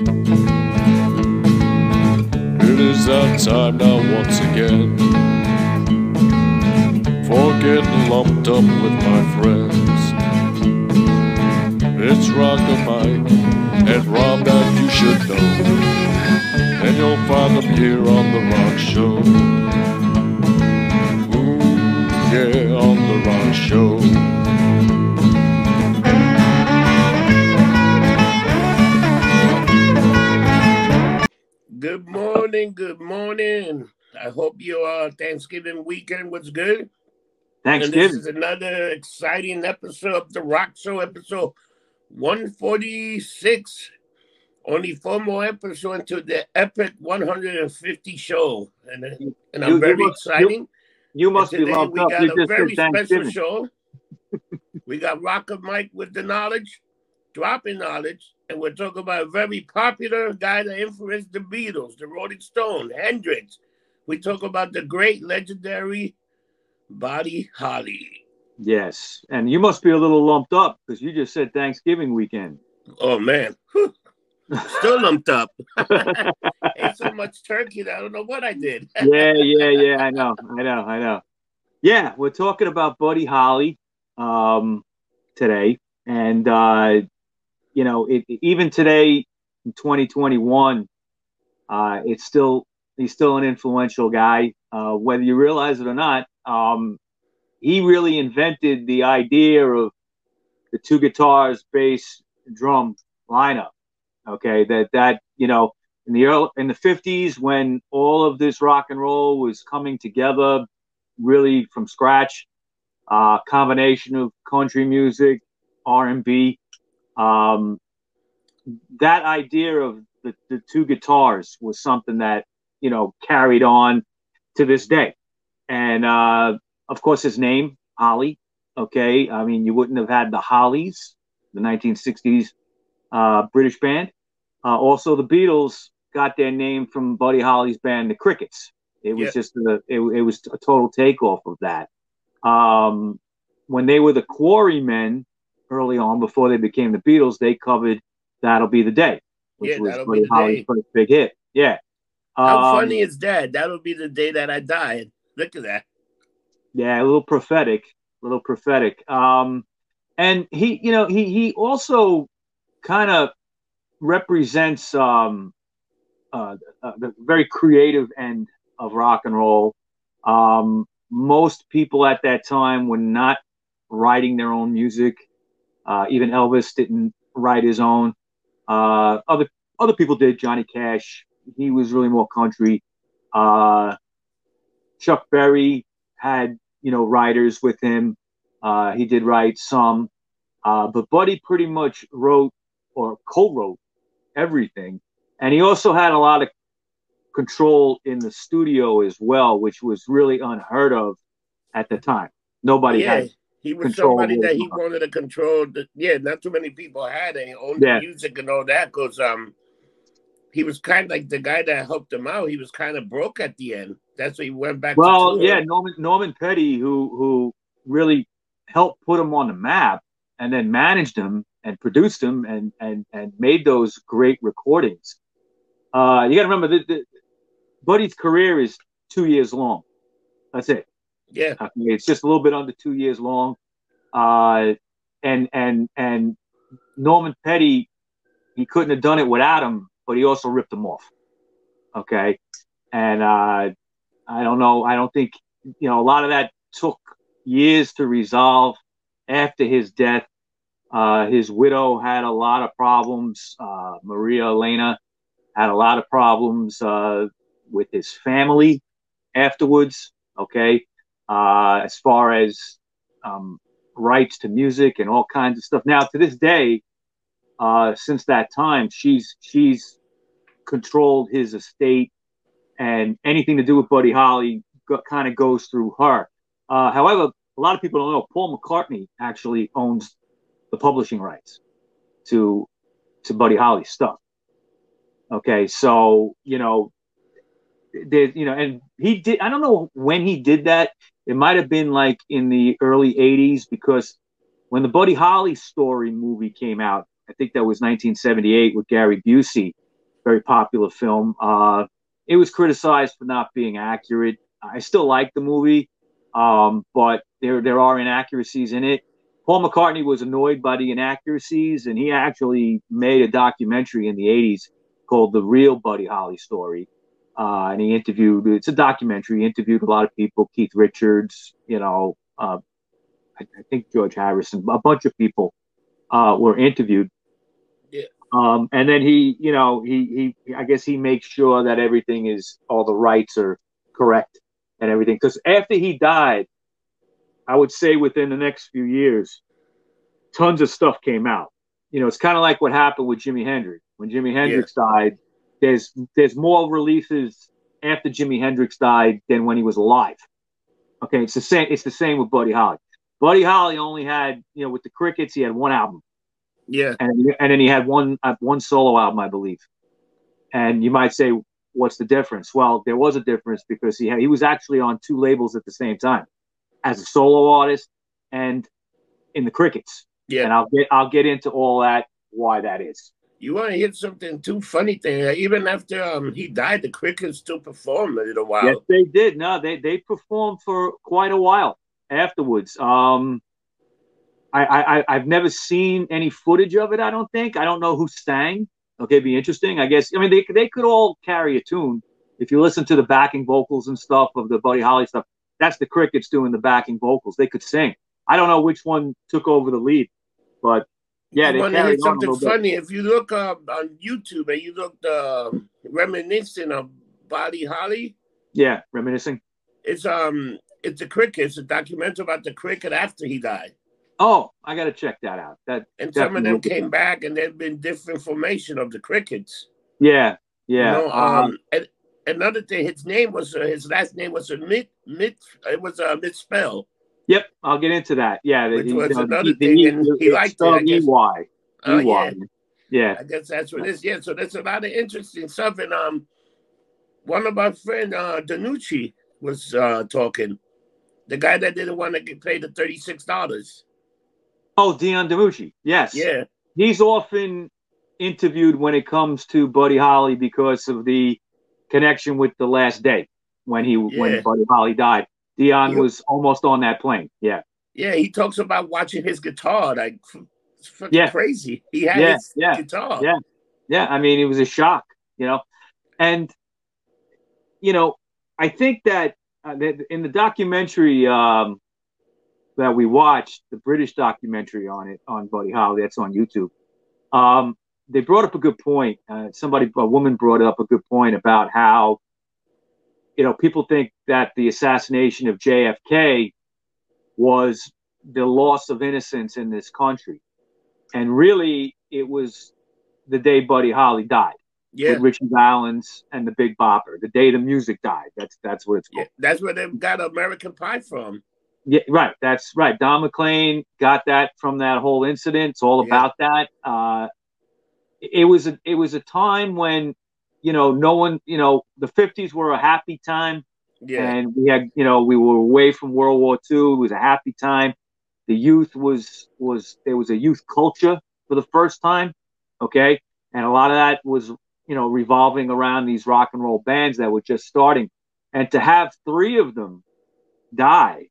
It is that time now once again. For getting lumped up with my friends. It's Rocker Mike and Rob that you should know. And you'll find them here on The Rock Show. Ooh, yeah, on The Rock Show Good morning, good morning. I hope your uh, Thanksgiving weekend was good. And this is another exciting episode of the Rock Show, episode 146. Only four more episodes into the epic 150 show. And, uh, and I'm You- you very must- you- exciting. You must And be lumped we up. got You a very special show. we got Rocker Mike with the knowledge, dropping knowledge, and we're talking about a very popular guy that influenced the Beatles, the Rolling Stone, Hendrix. We talk about the great legendary Buddy Holly. Yes, and you must be a little lumped up because you just said Thanksgiving weekend. Oh man. Whew. Still lumped up. Ate so much turkey that I don't know what I did. yeah, yeah, yeah. I know, I know, I know. Yeah, we're talking about Buddy Holly um, today, and uh, you know, it, even today in 2021, uh, it's still he's still an influential guy, uh, whether you realize it or not. Um, he really invented the idea of the two guitars, bass, drum lineup. Okay, that that you know in the early, in the 50s when all of this rock and roll was coming together really from scratch uh, combination of country music r&b um, that idea of the, the two guitars was something that you know carried on to this day and uh, of course his name holly okay i mean you wouldn't have had the hollies the 1960s uh, british band uh, also, the Beatles got their name from Buddy Holly's band, the Crickets. It was Yeah. just a, it, it was a total takeoff of that. Um, when they were the Quarrymen early on, before they became the Beatles, they covered "That'll Be the Day," which Yeah, was Buddy Holly's first big hit. Yeah. How Um, funny is that? That'll be the day that I died. Look at that. Yeah, a little prophetic, a little prophetic. Um, and he, you know, he he also kind of represents um, uh, uh, the very creative end of rock and roll. Um, most people at that time were not writing their own music. Uh, even Elvis didn't write his own. Uh, other other people did. Johnny Cash, he was really more country. Uh, Chuck Berry had you know writers with him. Uh, he did write some, uh, but Buddy pretty much wrote or co-wrote everything, and he also had a lot of control in the studio as well, which was really unheard of at the time. Nobody yeah, had. He was somebody that he wanted to control. The, yeah, not too many people had any own Yeah. music and all that because um, he was kind of like the guy that helped him out. He was kind of broke at the end. That's why he went back. Well, yeah, Norman Norman Petty, who who really helped put him on the map, and then managed him and produced him and and and made those great recordings. Uh, you got to remember that the, Buddy's career is two years long. That's it. Yeah, Okay, it's just a little bit under two years long. Uh, and and and Norman Petty, he couldn't have done it without him, but he also ripped him off. Okay, and uh, I don't know. I don't think you know a lot of that took years to resolve after his death. Uh, his widow had a lot of problems. Uh, Maria Elena had a lot of problems uh, with his family afterwards. Okay, uh, as far as um, rights to music and all kinds of stuff. Now, to this day, uh, since that time, she's she's controlled his estate, and anything to do with Buddy Holly go, kind of goes through her. Uh, however, a lot of people don't know Paul McCartney actually owns the publishing rights to to Buddy Holly stuff. Okay, so you know, there's you know, and he did. I don't know when he did that. It might have been like in the early '80s because when the Buddy Holly story movie came out, I think that was 1978 with Gary Busey. very popular film. Uh, it was criticized for not being accurate. I still like the movie, um, but there there are inaccuracies in it. Paul McCartney was annoyed by the inaccuracies, and he actually made a documentary in the '80s called "The Real Buddy Holly Story." Uh, and he interviewed. It's a documentary. He interviewed a lot of people: Keith Richards, you know, uh, I, I, think George Harrison, a bunch of people uh, were interviewed. Yeah. Um, and then he, you know, he he I guess he makes sure that everything is all the rights are correct and everything. Because after he died, I would say within the next few years, tons of stuff came out. You know, it's kind of like what happened with Jimi Hendrix. When Jimi Hendrix yeah. died, there's there's more releases after Jimi Hendrix died than when he was alive. Okay, it's the same. It's the same with Buddy Holly. Buddy Holly only had, you know, with the Crickets, he had one album. Yeah, and and then he had one uh, one solo album, I believe. And you might say, what's the difference? Well, there was a difference because he had he was actually on two labels at the same time, as a solo artist and in the Crickets. Yeah, and I'll get I'll get into all that why that is. You want to hit something too funny thing? Even after um, he died, the Crickets still performed a little while. Yes, they did. No, they they performed for quite a while afterwards. Um, I, I I've never seen any footage of it. I don't think. I don't know who sang. Okay, be interesting. I guess. I mean, they they could all carry a tune if you listen to the backing vocals and stuff of the Buddy Holly stuff. That's the Crickets doing the backing vocals. They could sing. I don't know which one took over the lead, but yeah, they carried something funny. If you look up on YouTube and you look uh, reminiscing of Buddy Holly. Yeah, reminiscing. It's um it's a cricket. It's a documentary about the cricket after he died. Oh, I got to check that out. That and some of them came back, and there've been different formation of the crickets. Yeah, yeah. You know, um, um, and another thing, his name was uh, his last name was a mit mit. It was a misspell. Yep, I'll get into that. Yeah, which he, was you another thing, he, and he liked it. E-Y. Oh, yeah. yeah. I guess that's what it is. Yeah, so there's a lot of interesting stuff. And um, one of my friend uh, DiMucci was uh, talking the guy that didn't want to get paid the thirty-six dollars. Oh, Dion DiMucci. Yes. Yeah. He's often interviewed when it comes to Buddy Holly because of the connection with the last day when he yeah. when Buddy Holly died. Dion yeah. was almost on that plane. Yeah. Yeah, he talks about watching his guitar like it's yeah. crazy. He had yeah, his yeah, guitar. Yeah. Yeah, I mean it was a shock, you know. And you know, I think that uh, in the documentary um, that we watched, the British documentary on it on Buddy Holly, that's on YouTube. Um, they brought up a good point. Uh, somebody, a woman, brought up a good point about how, you know, people think that the assassination of JFK was the loss of innocence in this country, and really, it was the day Buddy Holly died yeah. with Ritchie Valens and the Big Bopper. The day the music died. That's that's what it's called. Yeah, that's where they got American Pie from. Yeah, right. That's right. Don McLean got that from that whole incident. It's all yeah. about that. Uh, it was a it was a time when you know no one you know the 50s were a happy time. Yeah. and we had you know we were away from world war ii it was a happy time. The youth was was there was a youth culture for the first time okay? And a lot of that was you know, revolving around these rock and roll bands that were just starting. And to have three of them die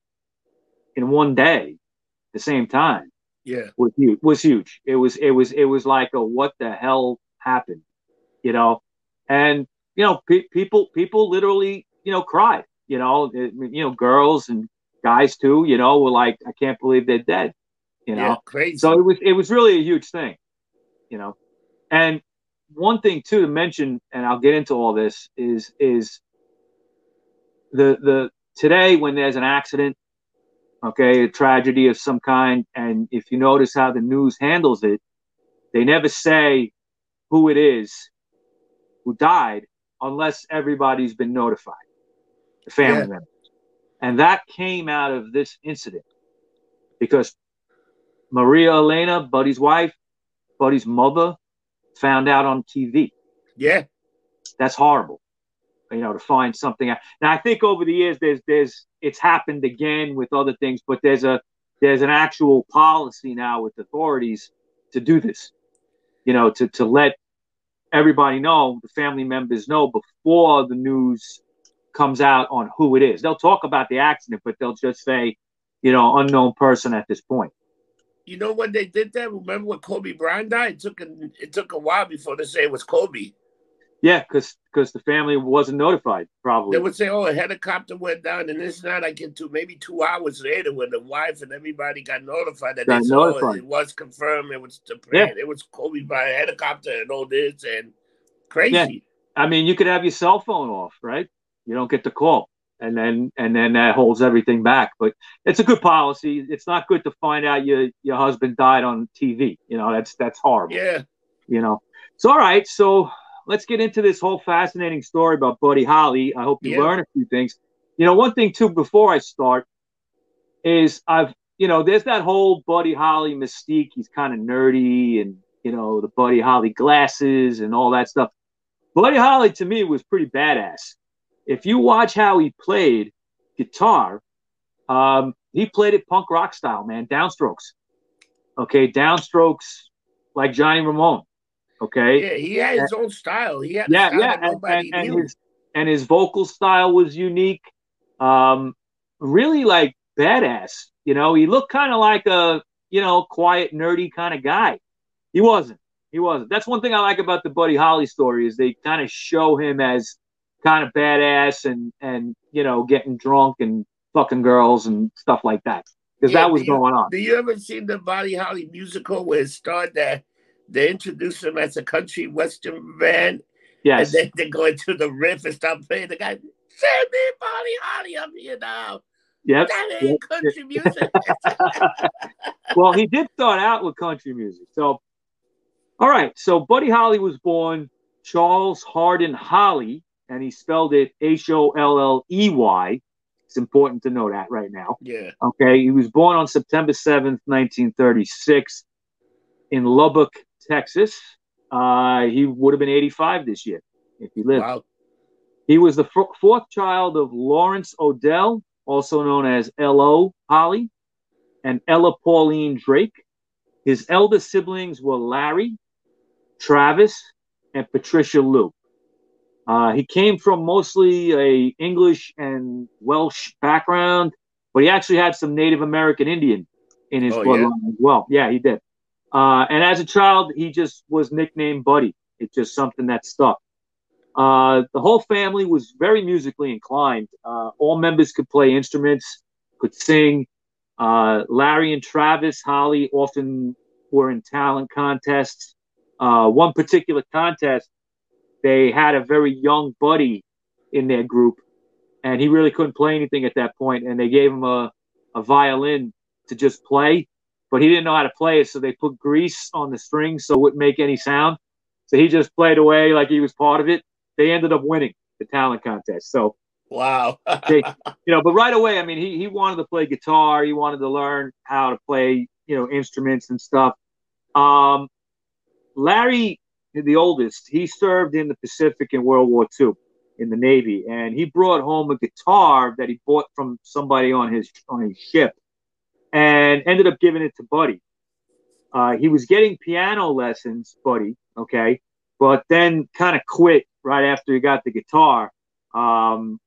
in one day at the same time yeah. was huge was huge. It was it was it was like a what the hell happened you know and you know pe- people people literally you know cried you know it, you know girls and guys too you know were like i can't believe they're dead you know? Yeah, crazy. So it was it was really a huge thing you know? And one thing too to mention, and I'll get into all this, is is the the today when there's an accident, okay, a tragedy of some kind, and if you notice how the news handles it, they never say who it is who died unless everybody's been notified, the family yeah. members. And that came out of this incident because Maria Elena, Buddy's wife, Buddy's mother, found out on TV. Yeah. That's horrible. You know, to find something. Out. Now I think over the years there's there's it's happened again with other things, but there's a there's an actual policy now with authorities to do this. You know, to to let everybody know, the family members know before the news comes out on who it is. They'll talk about the accident, but they'll just say, you know, unknown person at this point. You know when they did that? Remember when Kobe Bryant died? It took a, it took a while before they say it was Kobe. Yeah, because because the family wasn't notified. Probably they would say, "Oh, a helicopter went down," and this it's not like into maybe two hours later when the wife and everybody got notified that got notified. it was confirmed. It was the yeah. it was Kobe by a helicopter and all this and crazy. Yeah. I mean, you could have your cell phone off, right? You don't get the call, and then and then that holds everything back. But it's a good policy. It's not good to find out your your husband died on TV. You know, that's that's horrible. Yeah. You know. So all right, so let's get into this whole fascinating story about Buddy Holly. I hope you yeah. learn a few things. You know, one thing too before I start is I've you know there's that whole Buddy Holly mystique. He's kind of nerdy and you know the Buddy Holly glasses and all that stuff. Buddy Holly to me was pretty badass. If you watch how he played guitar, um, he played it punk rock style, man, downstrokes. Okay, downstrokes like Johnny Ramone. Okay. Yeah, he had his and, own style. He had yeah, yeah, and, and, and his and his vocal style was unique. Um, really like badass. You know, he looked kind of like a you know quiet, nerdy kind of guy. He wasn't. He wasn't. That's one thing I like about the Buddy Holly story is they kind of show him as kind of badass and and you know getting drunk and fucking girls and stuff like that because yeah, that was you, going on. Do you ever see the Buddy Holly musical where it started that they introduce him as a country western band. Yes. And then they go into the riff and start playing. The guy, send me Buddy Holly up here now. Yep. That ain't yep. country music. well, he did start out with country music. So, all right. So, Buddy Holly was born Charles Hardin Holley, and he spelled it H O L L E Y. It's important to know that right now. Yeah. Okay. He was born on September 7th, 1936, in Lubbock, Texas. Uh, he would have been 85 this year if he lived. Wow. He was the f- fourth child of Lawrence Odell, also known as L.O. Holly, and Ella Pauline Drake. His elder siblings were Larry, Travis, and Patricia Lou. Uh, he came from mostly a English and Welsh background, but he actually had some Native American Indian in his oh, bloodline yeah? as well. Yeah, he did. Uh, and as a child, he just was nicknamed Buddy. It's just something that stuck. Uh, the whole family was very musically inclined. Uh, all members could play instruments, could sing. Uh, Larry and Travis Holly often were in talent contests. Uh, one particular contest, they had a very young Buddy in their group, and he really couldn't play anything at that point, and they gave him a, a violin to just play but he didn't know how to play it, so they put grease on the strings so it wouldn't make any sound. So he just played away like he was part of it. They ended up winning the talent contest. So wow, they, you know, but right away, I mean, he he wanted to play guitar. He wanted to learn how to play, you know, instruments and stuff. Um, Larry, the oldest, he served in the Pacific in World War II in the Navy, and he brought home a guitar that he bought from somebody on his on his ship and ended up giving it to Buddy. Uh, he was getting piano lessons, Buddy, okay, but then kind of quit right after he got the guitar. Um,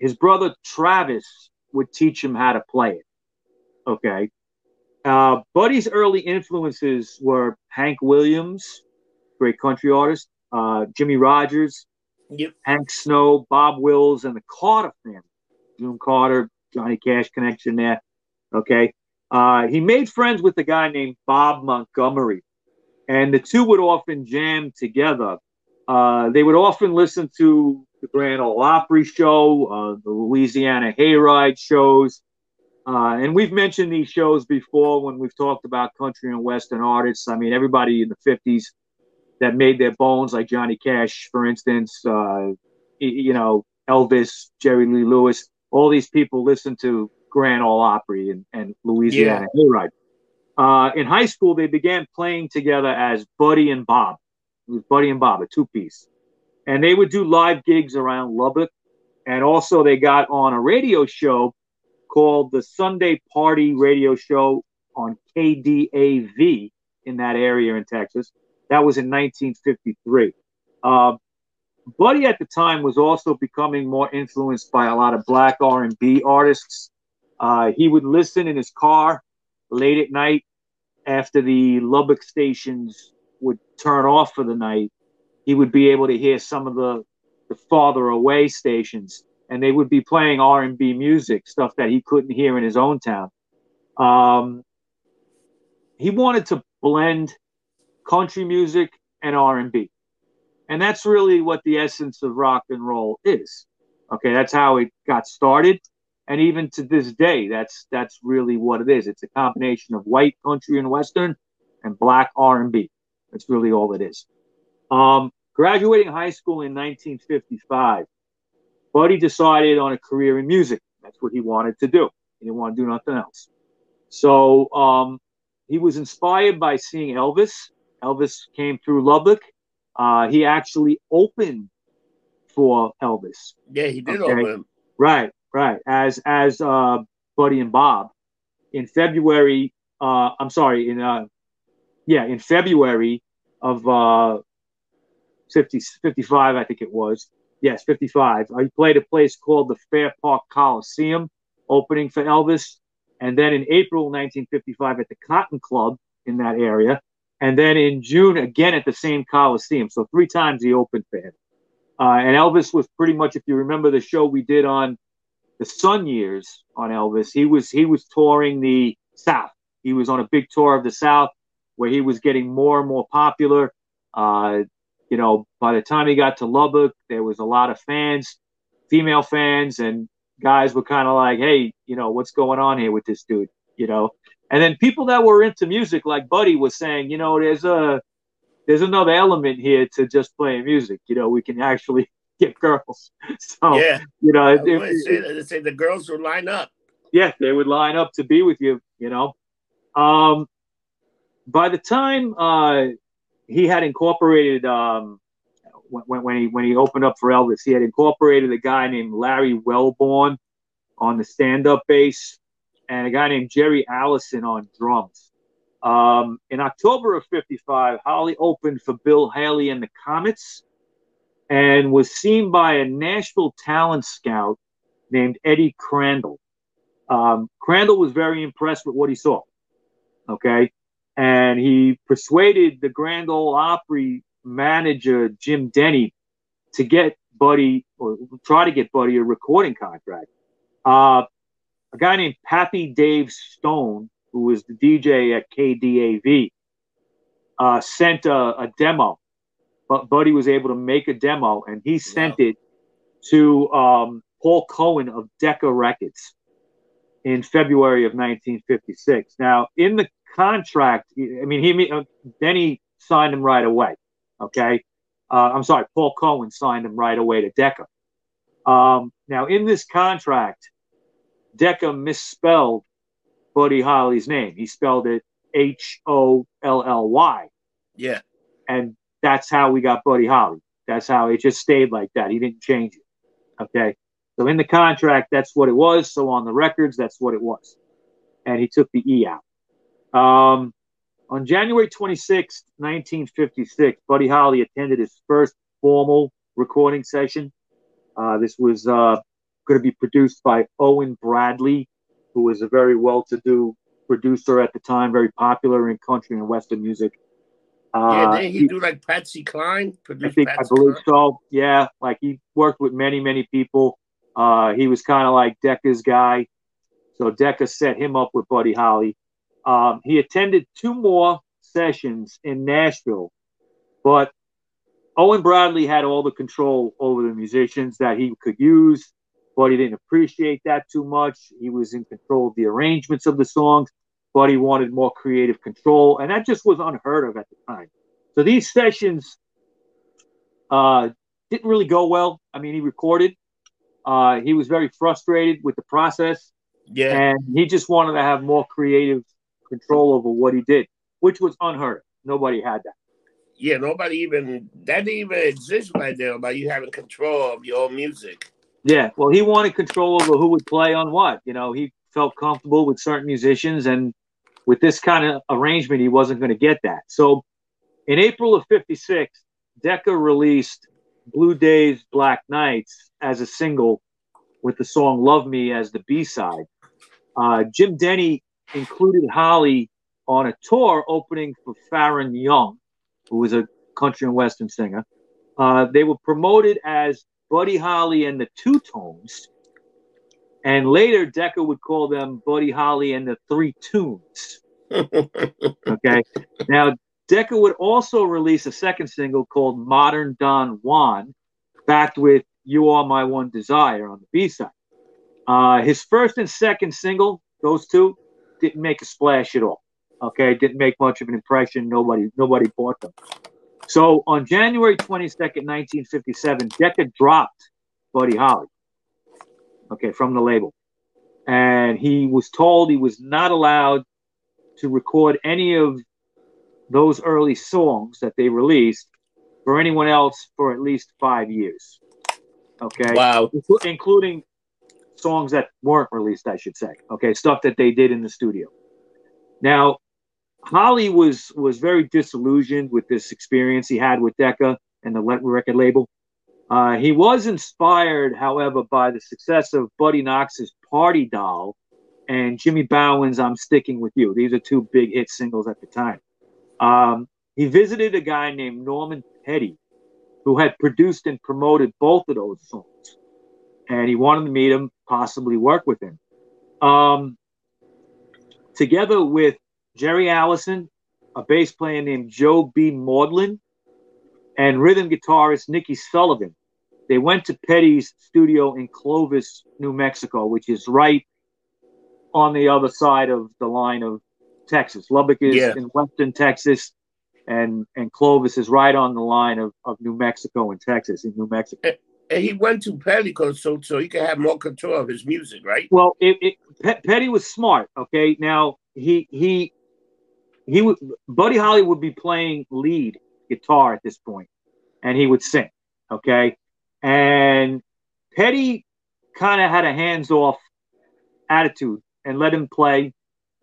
his brother Travis would teach him how to play it, okay. Uh, Buddy's early influences were Hank Williams, great country artist, uh, Jimmie Rodgers, yep. Hank Snow, Bob Wills, and the Carter family. June Carter, Johnny Cash connection there. Okay. Uh, he made friends with a guy named Bob Montgomery, and the two would often jam together. Uh, they would often listen to the Grand Ole Opry show, uh, the Louisiana Hayride shows. Uh, and we've mentioned these shows before when we've talked about country and western artists. I mean, everybody in the 50s that made their bones, like Johnny Cash, for instance, uh, you know, Elvis, Jerry Lee Lewis, all these people listened to Grand Ole Opry and, and Louisiana yeah. Hayride. Uh, in high school, they began playing together as Buddy and Bob. It was Buddy and Bob, a two piece. And they would do live gigs around Lubbock. And also, they got on a radio show called the Sunday Party Radio Show on KDAV in that area in Texas. That was in 1953. Uh, Buddy at the time was also becoming more influenced by a lot of black R&B artists. Uh, he would listen in his car late at night after the Lubbock stations would turn off for the night. He would be able to hear some of the, the farther away stations, and they would be playing R&B music, stuff that he couldn't hear in his own town. Um, he wanted to blend country music and R&B. And that's really what the essence of rock and roll is. Okay, that's how it got started. And even to this day, that's that's really what it is. It's a combination of white country and western and black R&B. That's really all it is. Um, graduating high school in 1955, Buddy decided on a career in music. That's what he wanted to do. He didn't want to do nothing else. So um, he was inspired by seeing Elvis. Elvis came through Lubbock uh, he actually opened for Elvis. Yeah, he did okay? open. Right, right. As as uh, Buddy and Bob in February. Uh, I'm sorry, in uh, yeah, in February of uh, 50, 55, I think it was. Yes, 55. He played a place called the Fair Park Coliseum, opening for Elvis. And then in April 1955 at the Cotton Club in that area, and then in June again at the same Coliseum. So three times he opened for him. Uh, and Elvis was pretty much, if you remember the show we did on the Sun years on Elvis, he was he was touring the South. He was on a big tour of the South where he was getting more and more popular. Uh, you know, by the time he got to Lubbock, there was a lot of fans, female fans, and guys were kind of like, "Hey, you know, what's going on here with this dude?" You know, and then people that were into music, like Buddy was saying, you know, there's a there's another element here to just playing music. You know, we can actually get girls. So yeah, you know, if, say, they say the girls would line up. Yeah, they would line up to be with you. You know, um, by the time uh, he had incorporated um, when, when he when he opened up for Elvis, he had incorporated a guy named Larry Welborn on the stand-up bass and a guy named Jerry Allison on drums. Um, in October of 55, Holly opened for Bill Haley and the Comets and was seen by a Nashville talent scout named Eddie Crandall. Um, Crandall was very impressed with what he saw. Okay. And he persuaded the Grand Ole Opry manager, Jim Denny, to get Buddy or try to get Buddy a recording contract. Uh, a guy named Pappy Dave Stone, who was the DJ at KDAV, uh, sent a, a, demo. But Buddy was able to make a demo, and he sent wow. it to um, Paul Cohen of Decca Records in February of 1956. Now, in the contract, I mean, he uh, then he signed him right away. Okay, uh, I'm sorry, Paul Cohen signed him right away to Decca. Um, now, in this contract, Decca misspelled Buddy Holly's name. He spelled it H O L L Y. Yeah. And that's how we got Buddy Holly. That's how it just stayed like that. He didn't change it. Okay. So in the contract, that's what it was. So on the records, that's what it was. And he took the E out. Um, on January 26, 1956, Buddy Holly attended his first formal recording session. Uh, this was uh, going to be produced by Owen Bradley, who was a very well-to-do producer at the time, very popular in country and western music. Uh, yeah, did he, he, do like Patsy Cline? I think Patsy I believe Cline? so. Yeah, like he worked with many, many people. Uh, he was kind of like Decca's guy, so Decca set him up with Buddy Holly. Um, he attended two more sessions in Nashville, but Owen Bradley had all the control over the musicians that he could use but he didn't appreciate that too much. He was in control of the arrangements of the songs, but he wanted more creative control, and that just was unheard of at the time. So these sessions uh, didn't really go well. I mean, he recorded. Uh, he was very frustrated with the process. Yeah. And he just wanted to have more creative control over what he did, which was unheard of. Nobody had that. Yeah, nobody even that didn't even exist right there about you having control of your own music. Yeah, well, he wanted control over who would play on what. You know, he felt comfortable with certain musicians, and with this kind of arrangement, he wasn't going to get that. So, In April of 56, Decca released Blue Days, Black Nights as a single with the song Love Me as the B side. Uh, Jim Denny included Holly on a tour opening for Faron Young, who was a country and western singer. Uh, they were promoted as Buddy Holly and the Two Tones. And later, Decca would call them Buddy Holly and the Three Tunes. okay. Now, Decca would also release a second single called Modern Don Juan, backed with You Are My One Desire on the B side. Uh, his first and second single, those two, didn't make a splash at all. Okay, didn't make much of an impression. Nobody, nobody bought them. So on January 22nd, 1957, Decca dropped Buddy Holly. Okay, from the label, and he was told he was not allowed to record any of those early songs that they released for anyone else for at least five years. Okay. Wow. Including songs that weren't released, I should say. Okay, stuff that they did in the studio. Now, Holly was was very disillusioned with this experience he had with Decca and the record label. Uh, he was inspired, however, by the success of Buddy Knox's Party Doll and Jimmy Bowen's I'm Sticking With You. These are two big hit singles at the time. Um, he visited a guy named Norman Petty, who had produced and promoted both of those songs. And he wanted to meet him, possibly work with him. Um, together with Jerry Allison, a bass player named Joe B. Mauldin, and rhythm guitarist Niki Sullivan, they went to Petty's studio in Clovis, New Mexico, which is right on the other side of the line of Texas. Lubbock is yeah. in western Texas, and and Clovis is right on the line of, of New Mexico and Texas in New Mexico. And, and he went to Petty so so he could have more control of his music, right? Well, it, it, Petty was smart. Okay, now he he he would Buddy Holly would be playing lead guitar at this point, and he would sing. Okay, and Petty kind of had a hands off attitude and let him play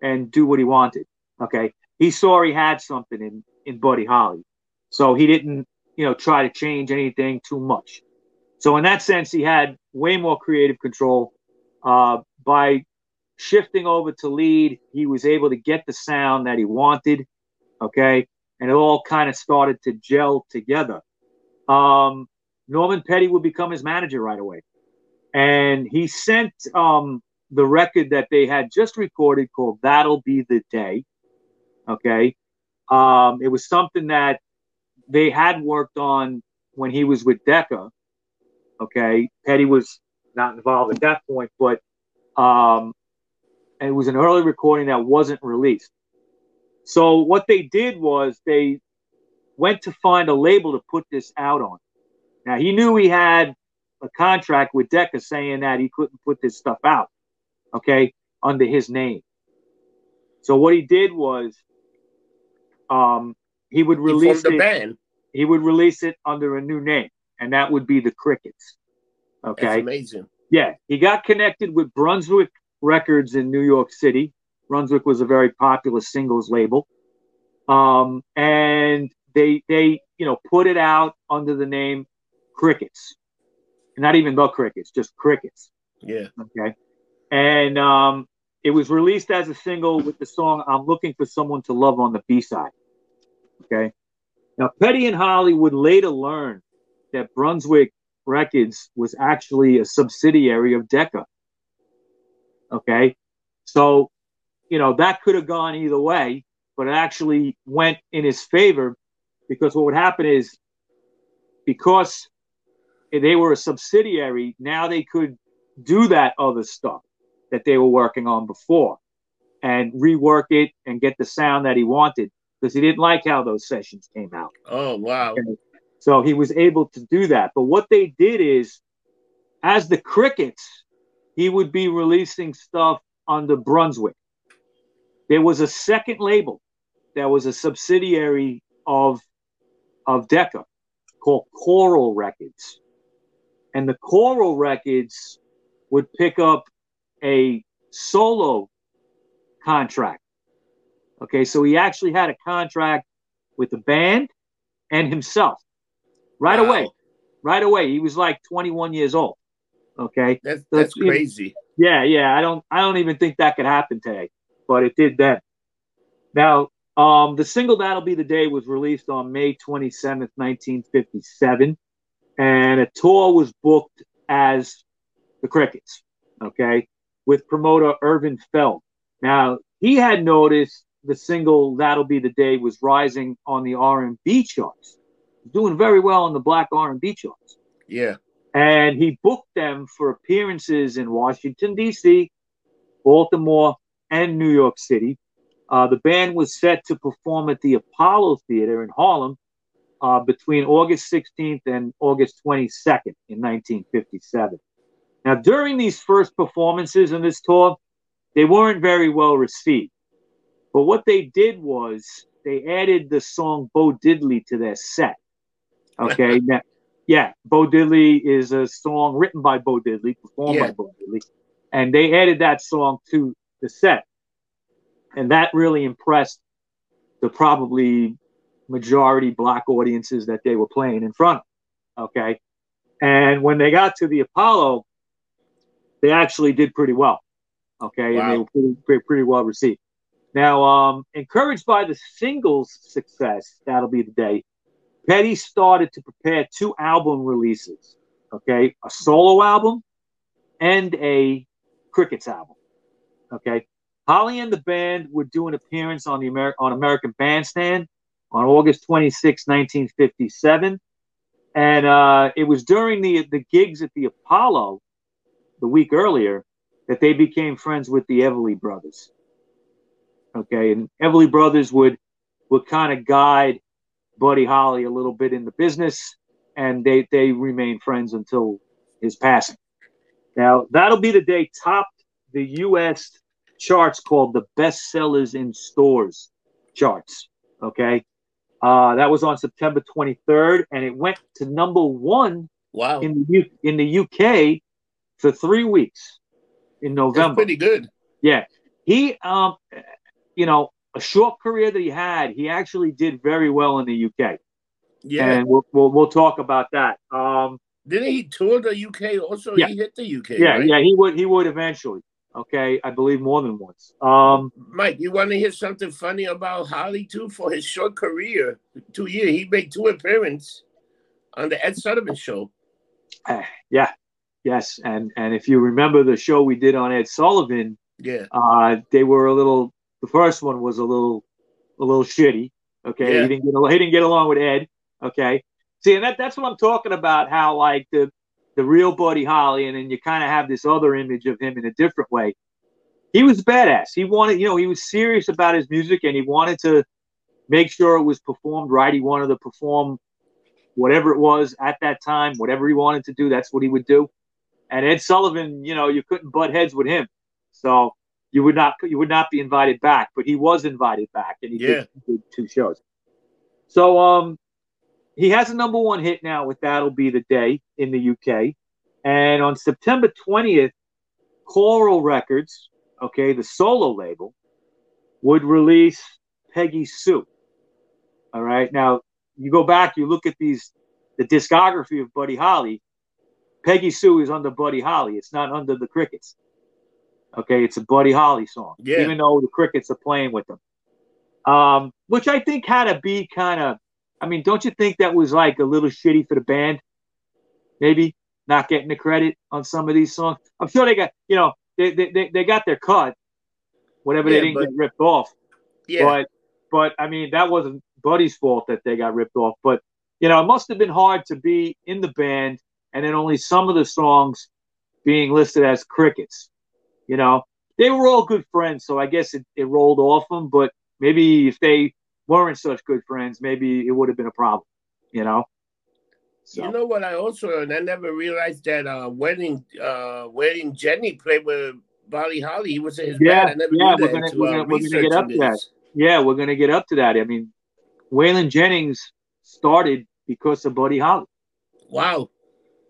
and do what he wanted. Okay. He saw he had something in, in Buddy Holly. So he didn't, you know, try to change anything too much. So in that sense, he had way more creative control. Uh, by shifting over to lead, he was able to get the sound that he wanted. Okay. And it all kind of started to gel together. Um, Norman Petty would become his manager right away. And he sent um, the record that they had just recorded called That'll Be the Day. Okay. Um, it was something that they had worked on when he was with Decca. Okay. Petty was not involved at that point, but um, it was an early recording that wasn't released. So what they did was they went to find a label to put this out on. Now he knew he had a contract with Decca saying that he couldn't put this stuff out okay, under his name. So what he did was um, he would release he it. Band. He would release it under a new name, and that would be the Crickets. Okay, That's amazing. Yeah, he got connected with Brunswick Records in New York City. Brunswick was a very popular singles label, um, and they they you know put it out under the name Crickets, not even the Crickets, just Crickets. Yeah. Okay and um, it was released as a single with the song "I'm Looking for Someone to Love" on the B side. Okay. Now, Petty and Holly would later learn that Brunswick Records was actually a subsidiary of Decca. Okay. So, you know, that could have gone either way, but it actually went in his favor because what would happen is because they were a subsidiary, now they could do that other stuff that they were working on before and rework it and get the sound that he wanted because he didn't like how those sessions came out. Oh, wow. Okay. So he was able to do that. But what they did is, as the Crickets, he would be releasing stuff under Brunswick. There was a second label that was a subsidiary of, of Decca called Coral Records. And the Coral Records would pick up a solo contract. Okay, so he actually had a contract with the band and himself right Wow. away. Right away. He was like 21 years old. Okay. That's So that's you- crazy. Yeah, yeah. I don't I don't even think that could happen today, but it did then. Now, um, the single That'll Be the Day was released on May 27th, 1957, and a tour was booked as the Crickets, okay, with promoter Irvin Feld. Now, he had noticed the single That'll Be the Day was rising on the R&B charts. Doing very well on the black R&B charts Yeah. and he booked them for appearances in Washington, D.C., Baltimore, and New York City. Uh, the band was set to perform at the Apollo Theater in Harlem uh, between August 16th and August 22nd in 1957. Now, during these first performances in this tour, they weren't very well received. But what they did was they added the song Bo Diddley to their set. Okay. now, yeah, Bo Diddley is a song written by Bo Diddley, performed by Bo Diddley, and they added that song to the set, and that really impressed the probably majority black audiences that they were playing in front of. Okay, and when they got to the Apollo, they actually did pretty well. Okay, and they were pretty, pretty, pretty well received. Now, um, encouraged by the singles success, that'll be the day. Petty started to prepare two album releases. Okay, a solo album and a Crickets album. Okay, Holly and the band would do an appearance on the Amer- on American Bandstand on August 26, 1957, and uh, it was during the the gigs at the Apollo the week earlier that they became friends with the Everly Brothers. Okay, and Everly Brothers would would kind of guide Buddy Holly a little bit in the business, and they they remained friends until his passing. Now that'll be the day topped the U.S. charts called the best sellers in stores charts. Okay, uh, that was on September 23rd, and it went to number one Wow. in the U- in the UK for three weeks in That's November. pretty good. Yeah, he, um, you know, a short career that he had, he actually did very well in the UK, Yeah. and we'll, we'll we'll talk about that. Um, Didn't he tour the UK also? Yeah. He hit the UK. yeah, right? yeah, he would he would eventually. Okay, I believe more than once. Um, Mike, you want to hear something funny about Holly too? For his short career, two years, he made two appearances on the Ed Sullivan Show. yeah, yes, and and if you remember the show we did on Ed Sullivan, Yeah, uh, they were a little. The first one was a little, a little shitty. Okay, Yeah. he didn't get he didn't get along with Ed. Okay, see, and that that's what I'm talking about. How like the the real Buddy Holly, and then you kind of have this other image of him in a different way. He was badass. He wanted, you know, he was serious about his music, and he wanted to make sure it was performed right. He wanted to perform whatever it was at that time, whatever he wanted to do. That's what he would do. And Ed Sullivan, you know, you couldn't butt heads with him. So you would not you would not be invited back, but he was invited back, and he did, did two shows. So um, he has a number one hit now with "That'll Be the Day" in the UK, and on September twentieth, Coral Records, okay, the solo label, would release Peggy Sue. All right, now you go back, you look at these the discography of Buddy Holly. Peggy Sue is under Buddy Holly. It's not under the Crickets. Okay, it's a Buddy Holly song, Yeah. even though the Crickets are playing with them. Um, which I think had to be kind of. I mean, don't you think that was like a little shitty for the band? Maybe not getting the credit on some of these songs. I'm sure they got, you know, they they, they, they got their cut, whatever Yeah, they didn't but- get ripped off. yeah, But but I mean that wasn't Buddy's fault that they got ripped off. But you know, it must have been hard to be in the band and then only some of the songs being listed as crickets. You know, they were all good friends, so I guess it, it rolled off them. But maybe if they weren't such good friends, maybe it would have been a problem. You know. So You know what I also and I never realized that uh wedding uh wedding Jenny played with Buddy Holly. He was in his Yeah, band. I never yeah, we're gonna- until, we're uh, gonna- we're gonna get up to that. yeah, we're gonna get up to that. I mean, Waylon Jennings started because of Buddy Holly. Wow.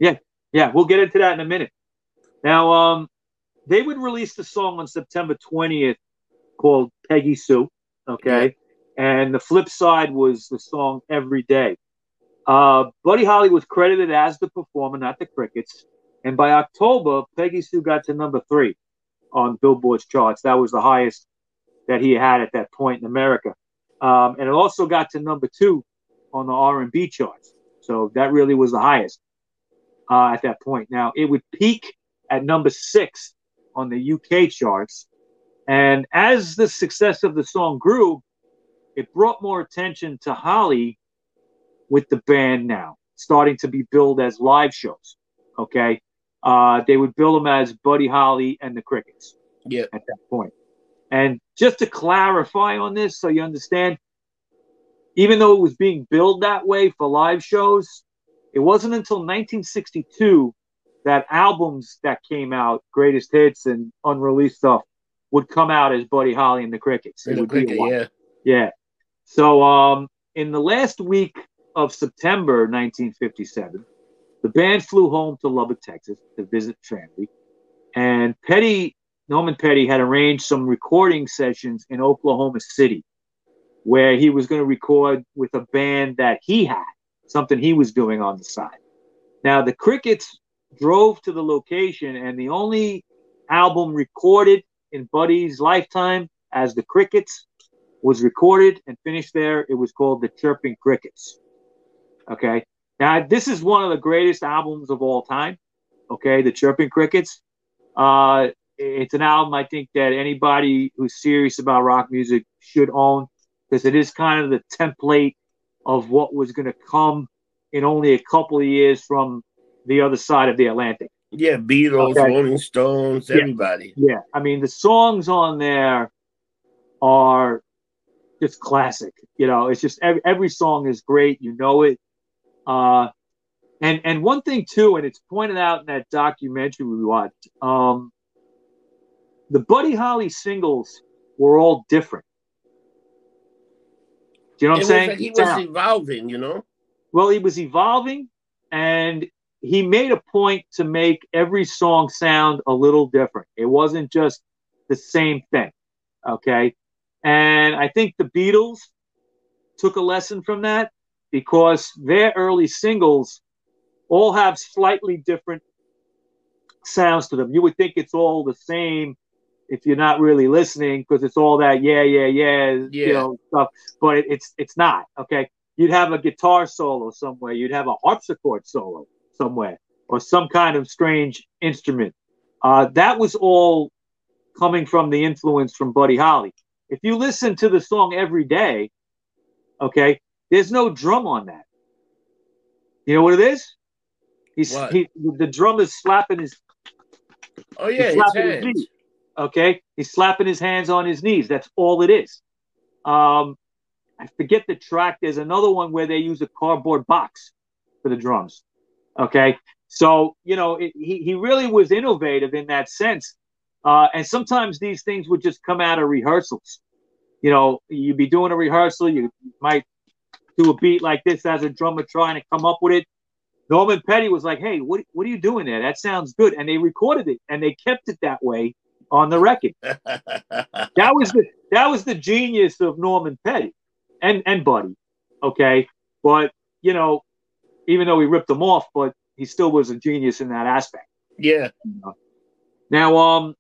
Yeah, yeah, we'll get into that in a minute. Now, um, they would release the song on September 20th called Peggy Sue. Okay. And the flip side was the song Every Day. Uh, Buddy Holly was credited as the performer, not the Crickets. And by October, Peggy Sue got to number three on Billboard's charts. That was the highest that he had at that point in America. Um, and it also got to number two on the R&B charts. So that really was the highest uh, at that point. Now it would peak at number six on the UK charts, and as the success of the song grew, it brought more attention to Holly with the band now, starting to be billed as live shows. Okay, uh, they would bill them as Buddy Holly and the Crickets. Yeah. At that point. And just to clarify on this, so you understand, even though it was being billed that way for live shows, it wasn't until 1962 that albums that came out, greatest hits and unreleased stuff, would come out as Buddy Holly and the Crickets. It the would be cricket, while. yeah. Yeah. So um, in the last week of September 1957, the band flew home to Lubbock, Texas to visit family. And Petty, Norman Petty, had arranged some recording sessions in Oklahoma City where he was going to record with a band that he had, something he was doing on the side. Now, the Crickets drove to the location, and the only album recorded in Buddy's lifetime as the Crickets was recorded and finished there. It was called The Chirping Crickets. Okay. Now, this is one of the greatest albums of all time. Okay. The Chirping Crickets. Uh, it's an album I think that anybody who's serious about rock music should own because it is kind of the template of what was going to come in only a couple of years from the other side of the Atlantic. Yeah, Beatles, Okay. Rolling Stones, Yeah. everybody. Yeah, I mean the songs on there are just classic. You know, it's just every, every song is great. You know it. Uh, and and one thing too, and it's pointed out in that documentary we watched. Um, the Buddy Holly singles were all different. Do you know what It I'm saying? like he was Sound. evolving, you know? Well, he was evolving, and he made a point to make every song sound a little different. It wasn't just the same thing. Okay. And I think the Beatles took a lesson from that because their early singles all have slightly different sounds to them. You would think it's all the same if you're not really listening because it's all that yeah, yeah, yeah, Yeah. you know, stuff. But it's it's not. Okay. You'd have a guitar solo somewhere, you'd have a harpsichord solo somewhere, or some kind of strange instrument. Uh, that was all coming from the influence from Buddy Holly. If you listen to the song every day, okay, there's no drum on that. You know what it is? He's What? he the drum is slapping his Oh yeah, his slapping his hands. knees. Okay, he's slapping his hands on his knees. That's all it is. Um, I forget the track. There's another one where they use a cardboard box for the drums. Okay, so you know it, he he really was innovative in that sense. Uh, and sometimes these things would just come out of rehearsals. You know, you'd be doing a rehearsal, you might do a beat like this as a drummer trying to come up with it. Norman Petty was like, "Hey, what what are you doing there? That sounds good." And they recorded it, and they kept it that way on the record. That was the that was the genius of Norman Petty and and Buddy. Okay, but you know, even though he ripped them off, but he still was a genius in that aspect. yeah. Now, um,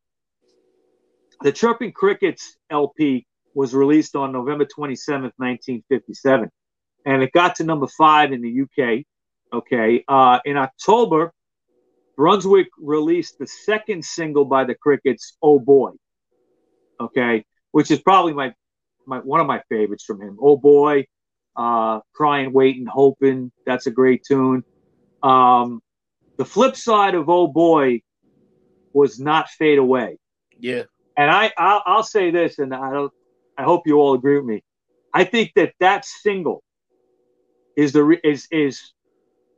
the Chirping Crickets LP was released on November 27th, 1957, and it got to number five in the UK. Okay. Uh, in October, Brunswick released the second single by the Crickets, Oh Boy. Okay. Which is probably my, my one of my favorites from him. Oh Boy, uh, Crying, Waiting, Hoping. That's a great tune. Um, the flip side of Oh Boy was not Fade Away Yeah. And I I'll, I'll say this, and I don't. I hope you all agree with me. I think that that single is the is is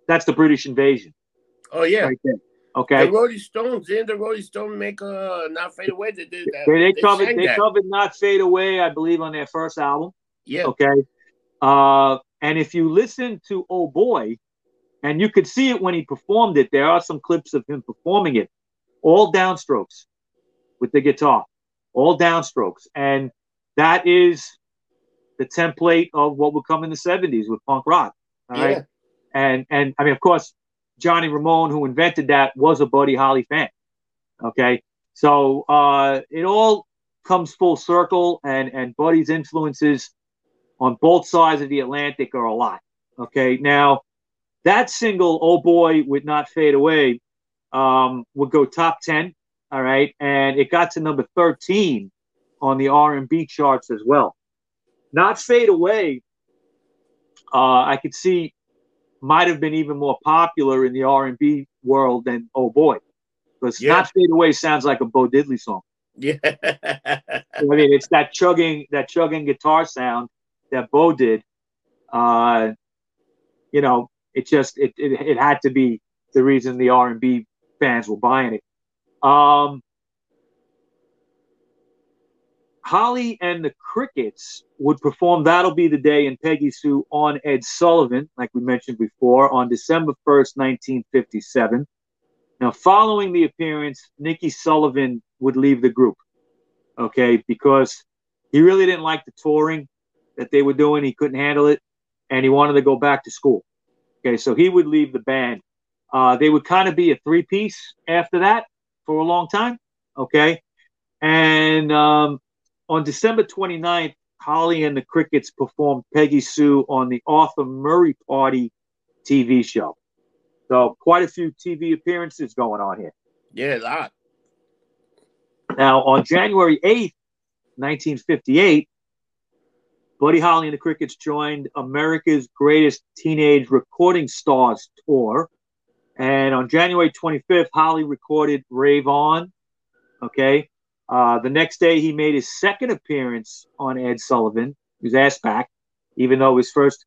that's the British invasion Oh yeah. right. Okay, The Rolling Stones, didn't the Rolling Stones make uh not fade away? They did that. they, they covered they that. covered "Not Fade Away," I believe, on their first album. Yeah. Okay, uh, and if you listen to "Oh Boy," and you could see it when he performed it, there are some clips of him performing it, all downstrokes with the guitar, all downstrokes, and that is the template of what would come in the '70s with punk rock. All right. Yeah. and and I mean, of course, Johnny Ramone, who invented that, was a Buddy Holly fan. Okay, so uh, it all comes full circle, and and Buddy's influences on both sides of the Atlantic are a lot. Okay, now that single, "Oh Boy," would not fade away, um, would go top ten. All right, and it got to number thirteen on the R and B charts as well. Not fade away. Uh, I could see might have been even more popular in the R and B world than "Oh Boy," because yeah. "Not Fade Away" sounds like a Bo Diddley song. Yeah, I mean it's that chugging, that chugging guitar sound that Bo did. Uh, you know, it just it, it it had to be the reason the R and B fans were buying it. Um, Holly and the Crickets would perform That'll Be the Day and Peggy Sue on Ed Sullivan, like we mentioned before, on December 1st, 1957. Now, following the appearance, Niki Sullivan would leave the group, okay, because he really didn't like the touring that they were doing. He couldn't handle it, and he wanted to go back to school. Okay, so he would leave the band. Uh, they would kind of be a three piece after that for a long time, okay? And um, on December 29th, Holly and the Crickets performed Peggy Sue on the Arthur Murray Party TV show. So quite a few TV appearances going on here. Yeah, that. Now on January 8th, 1958, Buddy Holly and the Crickets joined America's Greatest Teenage Recording Stars tour. And on January 25th, Holly recorded Rave On. Okay. Uh, the next day, he made his second appearance on Ed Sullivan. He was asked back, even though his first,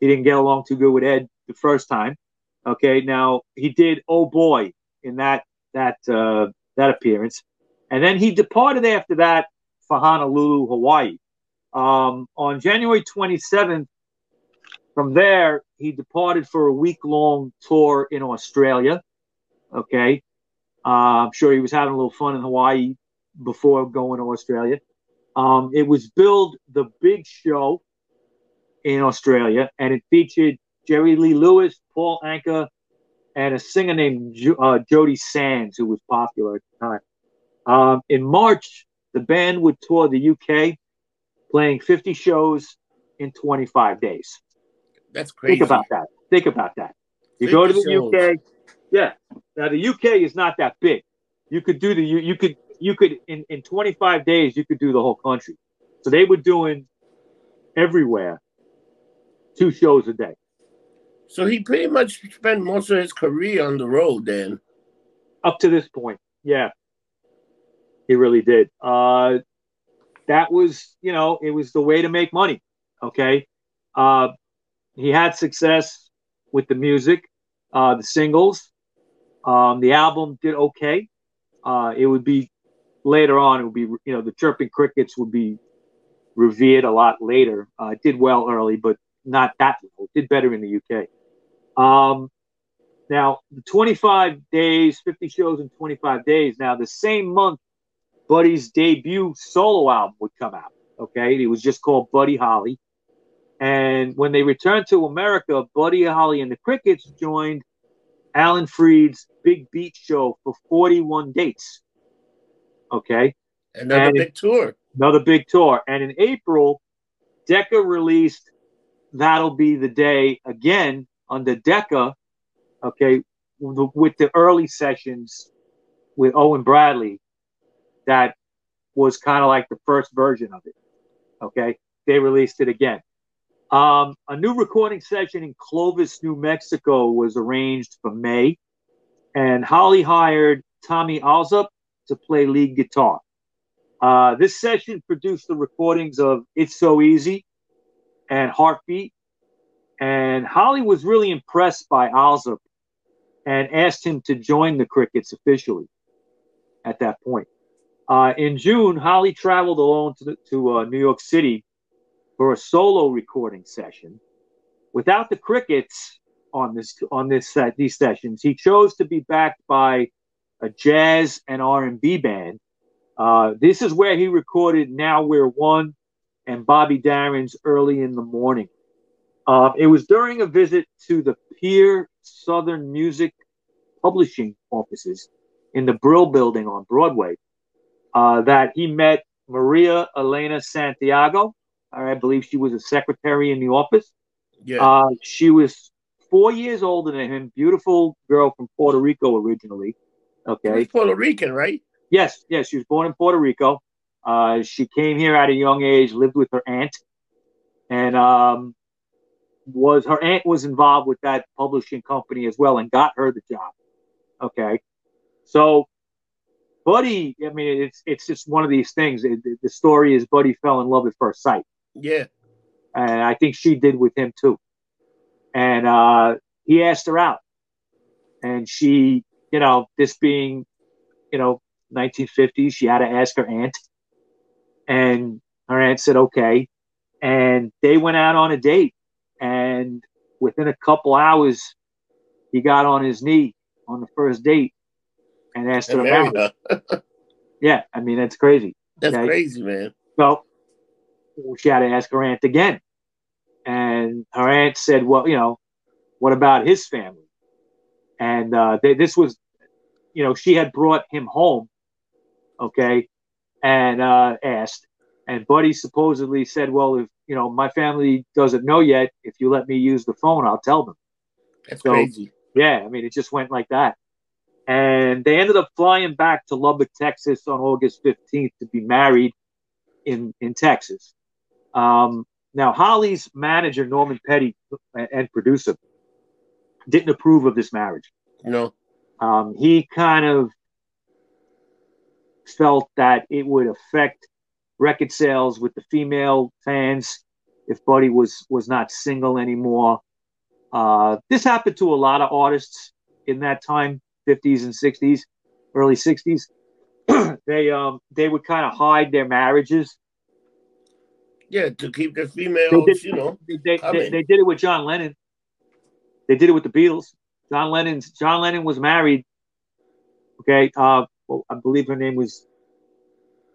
he didn't get along too good with Ed the first time. Okay, now he did "Oh Boy" in that that uh, that appearance, and then he departed after that for Honolulu, Hawaii. Um, on January 27th, from there he departed for a week long tour in Australia. Okay, uh, I'm sure he was having a little fun in Hawaii before going to Australia. Um, it was billed the big show in Australia, and it featured Jerry Lee Lewis, Paul Anka, and a singer named uh, Jodie Sands, who was popular at the time. Um, in March, the band would tour the UK, playing 50 shows in 25 days. That's crazy. Think about that. Think about that. You go to the shows. UK. Yeah. Now the UK is not that big. You could do the you, you could you could in, in 25 days you could do the whole country. So they were doing everywhere two shows a day. So he pretty much spent most of his career on the road then. Up to this point, yeah. He really did. Uh that was, you know, it was the way to make money. Okay. Uh he had success with the music, uh the singles. Um the album did okay. Uh it would be later on, it would be, you know, the chirping crickets would be revered a lot later. Uh, it did well early, but not that well. It did better in the UK. Um, now, the 25 days, 50 shows in 25 days. Now, the same month, Buddy's debut solo album would come out. Okay. It was just called Buddy Holly. And when they returned to America, Buddy Holly and the Crickets joined Alan Freed's Big Beat Show for 41 dates. Okay. Another and big tour. Another big tour. And in April, Decca released That'll Be the Day again under Decca, okay, with the early sessions with Owen Bradley. That was kind of like the first version of it. Okay. They released it again. Um, a new recording session in Clovis, New Mexico was arranged for May, and Holly hired Tommy Allsup to play lead guitar. Uh, this session produced the recordings of It's So Easy and Heartbeat. And Holly was really impressed by Allsup and asked him to join the Crickets officially at that point. Uh, in June, Holly traveled alone to, the, to uh, New York City for a solo recording session. Without the Crickets on this on this uh, these sessions, he chose to be backed by a jazz and R&B band. Uh, this is where he recorded "Now We're One" and Bobby Darin's "Early in the Morning." Um, it was during a visit to the Peer Southern Music Publishing offices in the Brill Building on Broadway uh, that he met Maria Elena Santiago. I believe she was a secretary in the office. Yeah. Uh, she was four years older than him. Beautiful girl from Puerto Rico originally. Okay. She's Puerto Rican, right? Yes, yes. She was born in Puerto Rico. Uh, she came here at a young age, lived with her aunt, and um, was her aunt was involved with that publishing company as well, and got her the job. Okay, so Buddy, I mean, it's it's just one of these things. It, the story is Buddy fell in love at first sight, Yeah. and I think she did with him too. And uh, he asked her out, and she, you know, this being, you know, 1950s, she had to ask her aunt, and her aunt said okay, and they went out on a date, and within a couple hours, he got on his knee on the first date and asked her And out. her. Yeah, I mean that's crazy. That's Okay. crazy, man. So she had to ask her aunt again, and her aunt said, "Well, you know, what about his family?" And uh, they, this was, you know, she had brought him home, okay, and uh, asked, and Buddy supposedly said, "Well, if you know my family doesn't know yet, if you let me use the phone, I'll tell them." That's So- crazy. Yeah, I mean, it just went like that. And they ended up flying back to Lubbock, Texas on August 15th to be married in, in Texas. Um, now, Holly's manager, Norman Petty, and producer, didn't approve of this marriage. You know. Um, he kind of felt that it would affect record sales with the female fans if Buddy was was not single anymore. Uh, this happened to a lot of artists in that time, 50s and 60s, early 60s. they um they would kind of hide their marriages. Yeah, to keep the females, did, you know. they, they, they, they did it with John Lennon. They did it with the Beatles. John Lennon's John Lennon was married. Okay, uh, well, I believe her name was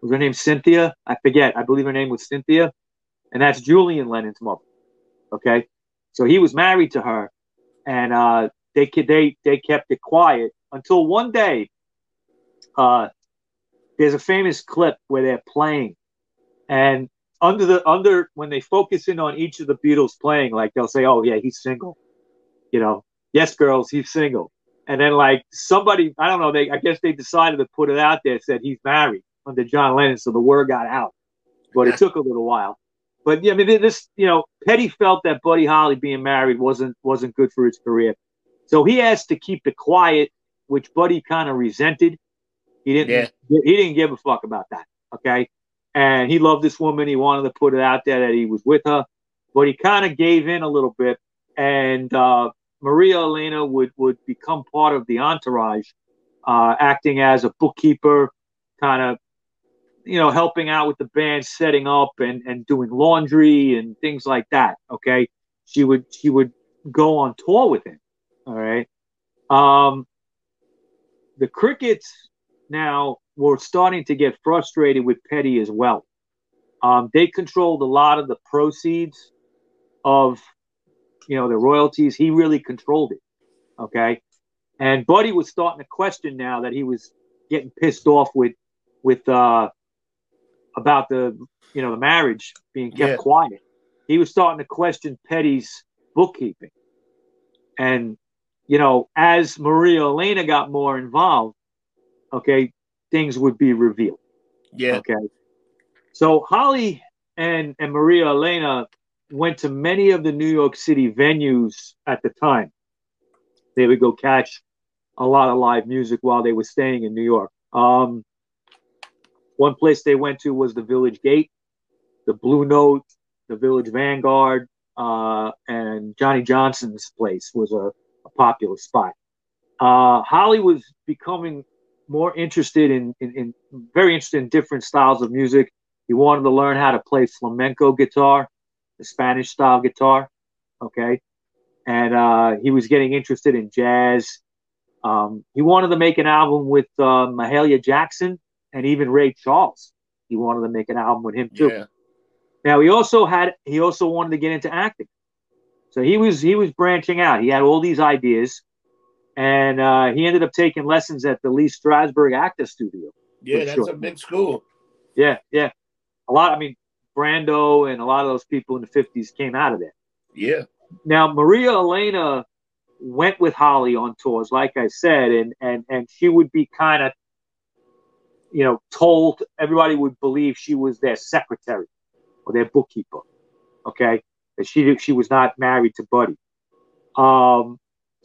was her name Cynthia. I forget. I believe her name was Cynthia, and that's Julian Lennon's mother. Okay, so he was married to her, and uh, they they they kept it quiet until one day. Uh, there's a famous clip where they're playing, and under the under when they focus in on each of the Beatles playing, like they'll say, "Oh yeah, he's single," you know, "Yes, girls, he's single," and then like somebody, I don't know, they I guess they decided to put it out there, said he's married under John Lennon, so the word got out, but it took a little while. But yeah, I mean, this you know, Petty felt that Buddy Holly being married wasn't wasn't good for his career, so he asked to keep it quiet, which Buddy kind of resented. He didn't he didn't give a fuck about that. Okay. And he loved this woman. He wanted to put it out there that he was with her, but he kind of gave in a little bit. And uh, Maria Elena would, would become part of the entourage, uh, acting as a bookkeeper, kind of, you know, helping out with the band, setting up and, and doing laundry and things like that. Okay. She would, she would go on tour with him. All right. Um, the Crickets now were starting to get frustrated with Petty as well. Um, they controlled a lot of the proceeds of, you know, the royalties. He really controlled it. Okay, and Buddy was starting to question now that he was getting pissed off with, with uh, about the, you know, the marriage being kept Yeah. quiet. He was starting to question Petty's bookkeeping, and you know, as Maria Elena got more involved, okay, things would be revealed. Yeah. Okay. So Holly and, and Maria Elena went to many of the New York City venues at the time. They would go catch a lot of live music while they were staying in New York. Um, one place they went to was the Village Gate, the Blue Note, the Village Vanguard, uh, and Johnny Johnson's place was a, a popular spot. Uh, Holly was becoming more interested in, in, in very interested in different styles of music. He wanted to learn how to play flamenco guitar, the Spanish style guitar. Okay. And uh, he was getting interested in jazz. Um, he wanted to make an album with uh, Mahalia Jackson and even Ray Charles. He wanted to make an album with him too. Yeah. Now he also had he also wanted to get into acting. So he was he was branching out. He had all these ideas, and uh, he ended up taking lessons at the Lee Strasberg Actor Studio. Yeah, that's sure. a big school. Yeah, yeah. A lot. I mean, Brando and a lot of those people in the fifties came out of there. Yeah. Now Maria Elena went with Holly on tours, like I said, and and and she would be kind of, you know, told everybody would believe she was their secretary or their bookkeeper. Okay, that she she was not married to Buddy. Um,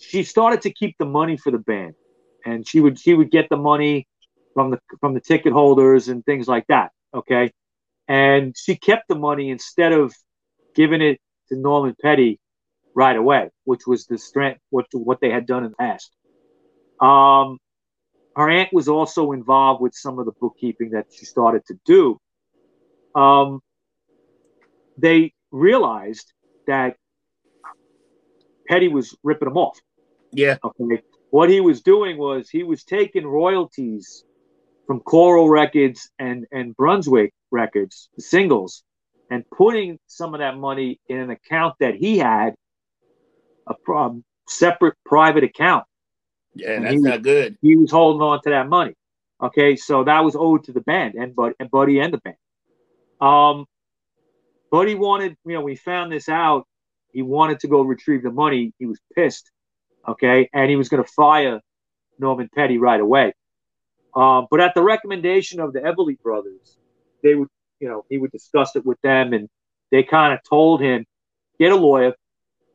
she started to keep the money for the band, and she would she would get the money from the from the ticket holders and things like that. Okay, and she kept the money instead of giving it to Norman Petty right away, which was the strength what what they had done in the past. Um, her aunt was also involved with some of the bookkeeping that she started to do. Um, they realized that Petty was ripping them off. Yeah. Okay. What he was doing was he was taking royalties from Coral Records and and Brunswick Records, the singles, and putting some of that money in an account that he had a um, separate private account. Yeah, that's not good. He was holding on to that money. Okay, so that was owed to the band and Buddy and Buddy and the band. Um, Buddy wanted, you know, we found this out. He wanted to go retrieve the money. He was pissed. Okay, and he was going to fire Norman Petty right away. Um, but at the recommendation of the Everly brothers, they would, you know, he would discuss it with them, and they kind of told him, get a lawyer,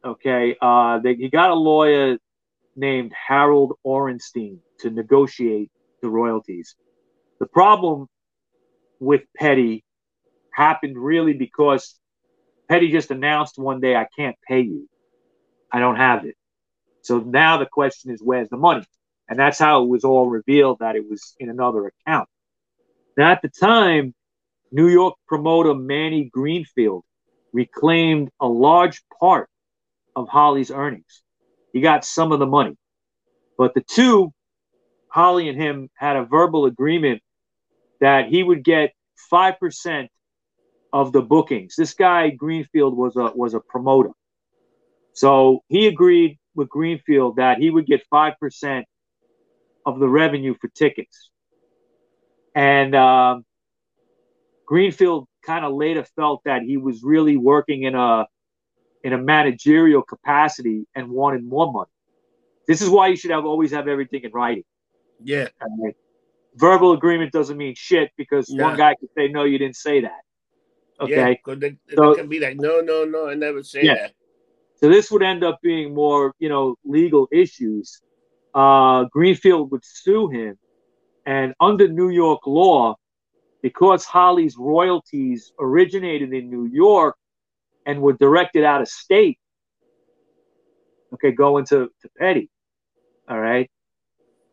Okay, uh, they, he got a lawyer named Harold Orenstein to negotiate the royalties. The problem with Petty happened really because Petty just announced one day, I can't pay you. I don't have it. So now the question is, where's the money? And that's how it was all revealed that it was in another account. Now, at the time, New York promoter Manny Greenfield reclaimed a large part of Holly's earnings. He got some of the money. But the two, Holly and him, had a verbal agreement that he would get 5% of the bookings. This guy, Greenfield, was a, was a promoter. So he agreed with Greenfield that he would get 5% of the revenue for tickets. And um, Greenfield kind of later felt that he was really working in a in a managerial capacity and wanted more money. This is why you should have always have everything in writing. Yeah. Verbal agreement doesn't mean shit because one guy could say, no, you didn't say that. Okay. Yeah, they, so, they can be like, no, no, no, I never say yeah. that. So this would end up being more, you know, legal issues. Uh, Greenfield would sue him. And under New York law, because Holly's royalties originated in New York, and were directed out of state, okay, going to, to petty. All right.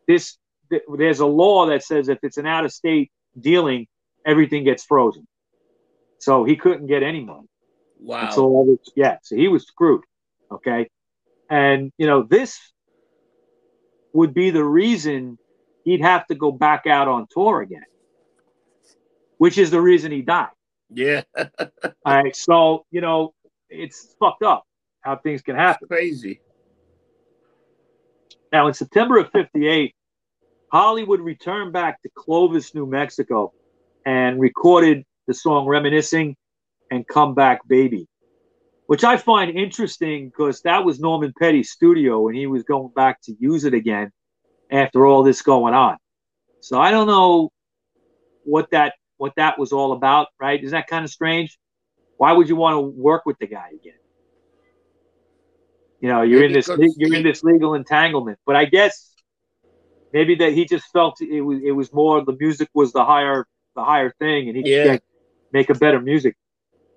This th- there's a law that says if it's an out of state dealing, everything gets frozen. So he couldn't get any money. Wow. So yeah, so he was screwed. Okay. And you know, this would be the reason he'd have to go back out on tour again. Which is the reason he died. Yeah. All right. So, you know, it's fucked up how things can happen. crazy. Now, in September of 58, Hollywood returned back to Clovis, New Mexico, and recorded the song Reminiscing and Come Back Baby, which I find interesting because that was Norman Petty's studio and he was going back to use it again after all this going on. So I don't know what that what that was all about, right? Is that kind of strange? Why would you want to work with the guy again? You know, you're maybe in this you're in this legal entanglement. But I guess maybe that he just felt it was it was more the music was the higher the higher thing, and he yeah. could make a better music.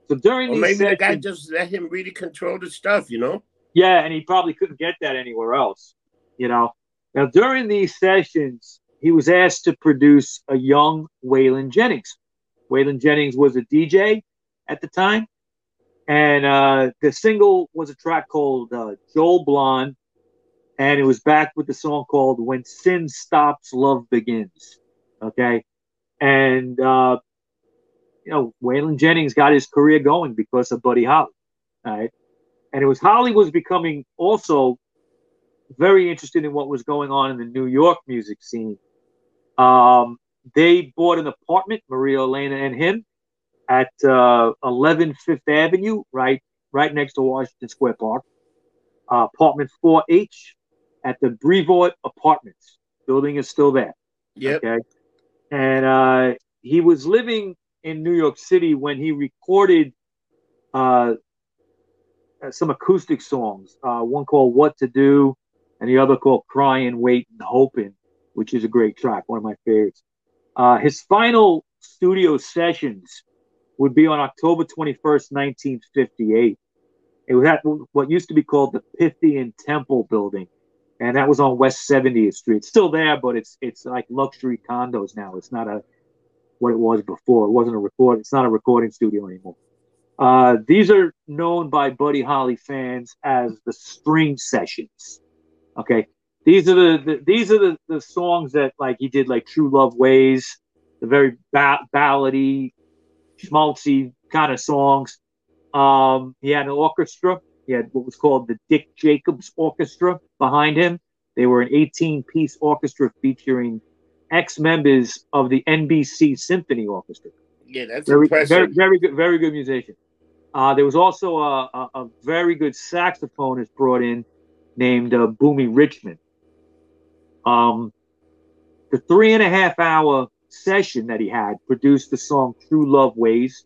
So during or these maybe sessions, the guy just let him really control the stuff, you know? Yeah, and he probably couldn't get that anywhere else. You know. Now during these sessions, he was asked to produce a young Waylon Jennings. Waylon Jennings was a DJ at the time. And uh, the single was a track called uh, Jole Blon, and it was backed with the song called When Sin Stops, Love Begins. Okay. And, uh, you know, Waylon Jennings got his career going because of Buddy Holly. All right. And it was Holly was becoming also very interested in what was going on in the New York music scene. Um, they bought an apartment, Maria Elena and him, at uh, 11 Fifth Avenue, right, right next to Washington Square Park. Uh, apartment 4H at the Brevoort Apartments. Building is still there. Yep. Okay. And uh, he was living in New York City when he recorded uh, some acoustic songs. Uh, one called "What to Do," and the other called "Crying, Waiting, Hoping," which is a great track, one of my favorites. Uh, his final studio sessions would be on October 21st, 1958. It was at what used to be called the Pythian Temple Building, and that was on West 70th Street. It's still there, but it's it's like luxury condos now. It's not a what it was before. It wasn't a record. It's not a recording studio anymore. Uh, these are known by Buddy Holly fans as the String Sessions. Okay, these are the, the these are the, the songs that like he did like True Love Ways, the very ba- ballady, schmaltzy kind of songs. Um, he had an orchestra. He had what was called the Dick Jacobs Orchestra behind him. They were an 18 piece orchestra featuring ex members of the NBC Symphony Orchestra. Yeah, that's Very, impressive. very, very good, very good musician. Uh, there was also a, a, a very good saxophonist brought in named uh, Boomie Richman. Um, the three and a half hour session that he had produced the song True Love Ways,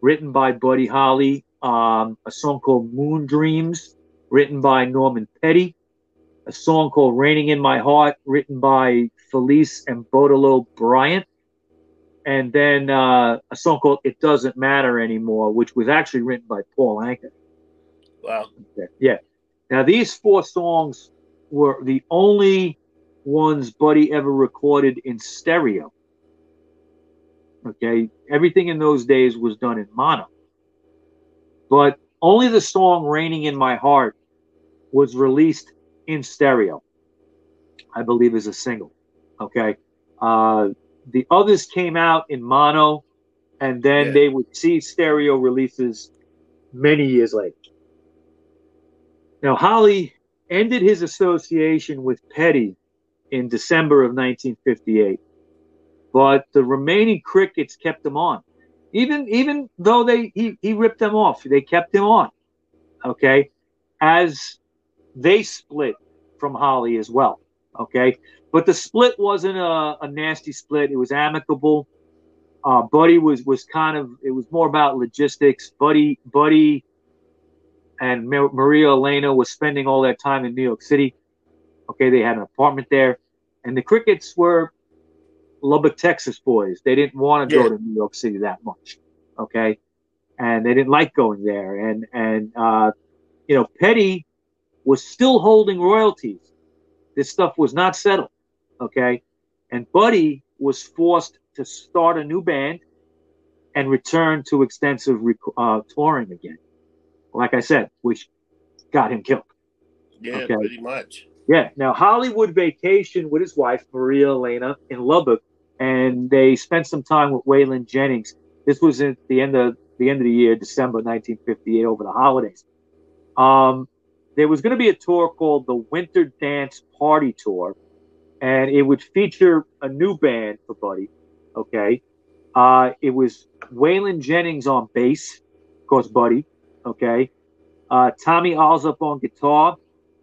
written by Buddy Holly, um, a song called Moon Dreams, written by Norman Petty, a song called Raining in My Heart, written by Felice and Boudleaux Bryant, and then uh, a song called It Doesn't Matter Anymore, which was actually written by Paul Anka. wow. Yeah. Now, these four songs were the only ones Buddy ever recorded in stereo. Okay. Everything in those days was done in mono. But only the song Raining in My Heart was released in stereo, I believe, is a single. Okay. Uh, the others came out in mono, and then Yeah. they would see stereo releases many years later. Now, Holly ended his association with Petty in December of 1958, but the remaining Crickets kept him on. Even even though they he, he ripped them off, they kept him on. Okay, as they split from Holly as well. Okay, but the split wasn't a, a nasty split; it was amicable. Uh, Buddy was was kind of it was more about logistics. Buddy Buddy and Ma- Maria Elena was spending all their time in New York City. Okay, they had an apartment there, and the Crickets were Lubbock, Texas boys. They didn't want to Yeah. go to New York City that much. Okay, and they didn't like going there. And and uh, you know, Petty was still holding royalties. This stuff was not settled. Okay, and Buddy was forced to start a new band and return to extensive rec- uh, touring again. Like I said, which got him killed. Yeah, Okay. pretty much. Yeah. Now Hollywood vacation with his wife Maria Elena in Lubbock, and they spent some time with Waylon Jennings. This was at the end of the end of the year, December 1958, over the holidays. Um, there was going to be a tour called the Winter Dance Party Tour, and it would feature a new band for Buddy. Okay, uh, it was Waylon Jennings on bass, of course, Buddy. Okay, uh, Tommy Allsup on guitar,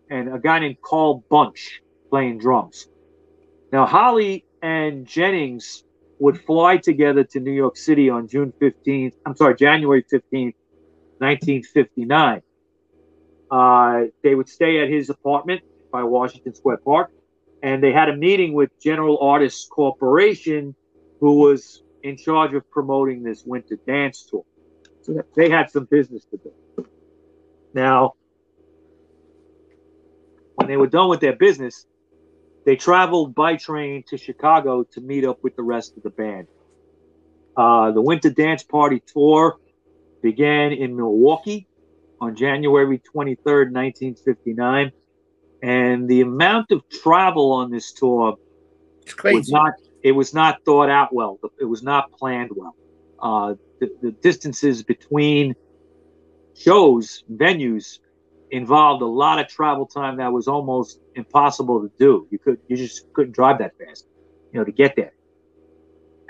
and a guy named Carl Bunch playing drums. Now, Holly and Jennings would fly together to New York City on June 15th, I'm sorry, January 15th, 1959. Uh, they would stay at his apartment by Washington Square Park, and they had a meeting with General Artists Corporation, who was in charge of promoting this winter dance tour. They had some business to do. Now, when they were done with their business, they traveled by train to Chicago to meet up with the rest of the band. Uh, the Winter Dance Party tour began in Milwaukee on January 23rd, 1959. And the amount of travel on this tour It's was not it was not thought out well. It was not planned well. Uh, the, the distances between shows, venues involved a lot of travel time that was almost impossible to do. You could you just couldn't drive that fast, you know, to get there.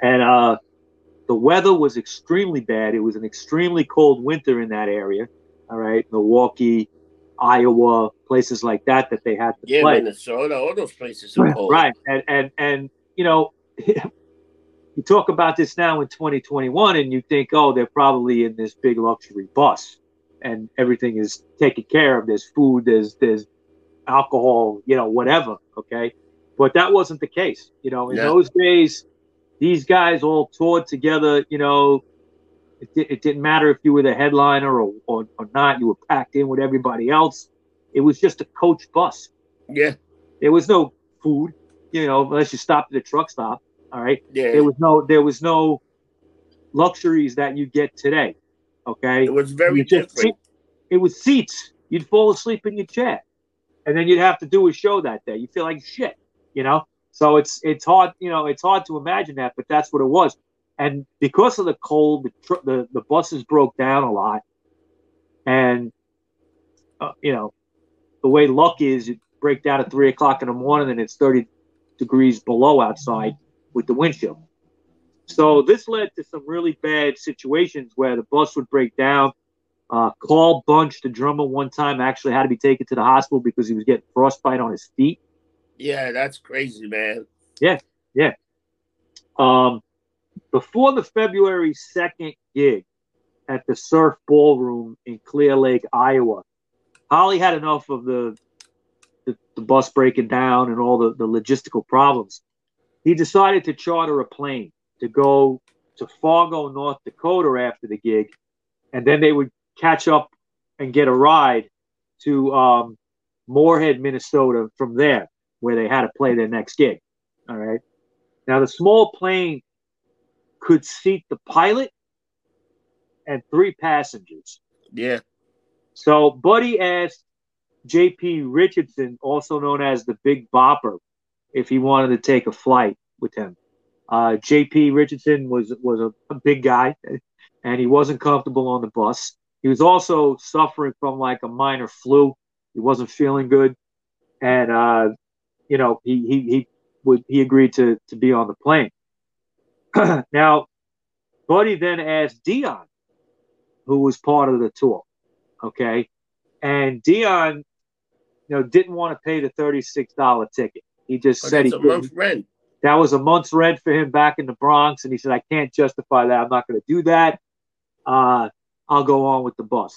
And uh, the weather was extremely bad. It was an extremely cold winter in that area. All right, Milwaukee, Iowa, places like that that they had to Yeah, play. Minnesota, all those places are cold. Right, and and and you know, you talk about this now in 2021, and you think, oh, they're probably in this big luxury bus, and everything is taken care of. There's food, there's there's alcohol, you know, whatever. Okay, but that wasn't the case. You know, in Yeah. those days, these guys all toured together. You know, it, di- it didn't matter if you were the headliner or, or or not. You were packed in with everybody else. It was just a coach bus. Yeah, There was no food, you know, unless you stopped at a truck stop. All right. yeah. There was no there was no luxuries that you get today. Okay. it was very different. it was seats. You'd fall asleep in your chair. And then you'd have to do a show that day. You feel like shit, you know? So it's it's hard, you know, it's hard to imagine that, but that's what it was. And because of the cold, the the, the buses broke down a lot. And uh, you know, the way luck is, you break down at three o'clock in the morning and it's 30 degrees below outside with the windshield. So this led to some really bad situations where the bus would break down. Uh, Carl Bunch, the drummer, one time actually had to be taken to the hospital because he was getting frostbite on his feet. Yeah, that's crazy, man. Yeah, yeah. Um, before the February 2nd gig at the Surf Ballroom in Clear Lake, Iowa, Holly had enough of the, the, the bus breaking down and all the, the logistical problems. He decided to charter a plane to go to Fargo, North Dakota after the gig, and then they would catch up and get a ride to um, Moorhead, Minnesota from there, where they had to play their next gig. All right. Now, the small plane could seat the pilot and three passengers. Yeah, So, Buddy asked J.P. Richardson, also known as the Big Bopper, if he wanted to take a flight with him. Uh, J.P. Richardson was was a, a big guy, and he wasn't comfortable on the bus. He was also suffering from like a minor flu. He wasn't feeling good, and uh, you know he he he would he agreed to to be on the plane. now, Buddy then asked Dion, who was part of the tour, okay, and Dion, you know, didn't want to pay the thirty six dollar ticket. He just but said he it's a couldn't month's rent. that was a month's rent for him back in the Bronx, and he said, "I can't justify that. I'm not going to do that. Uh, I'll go on with the bus."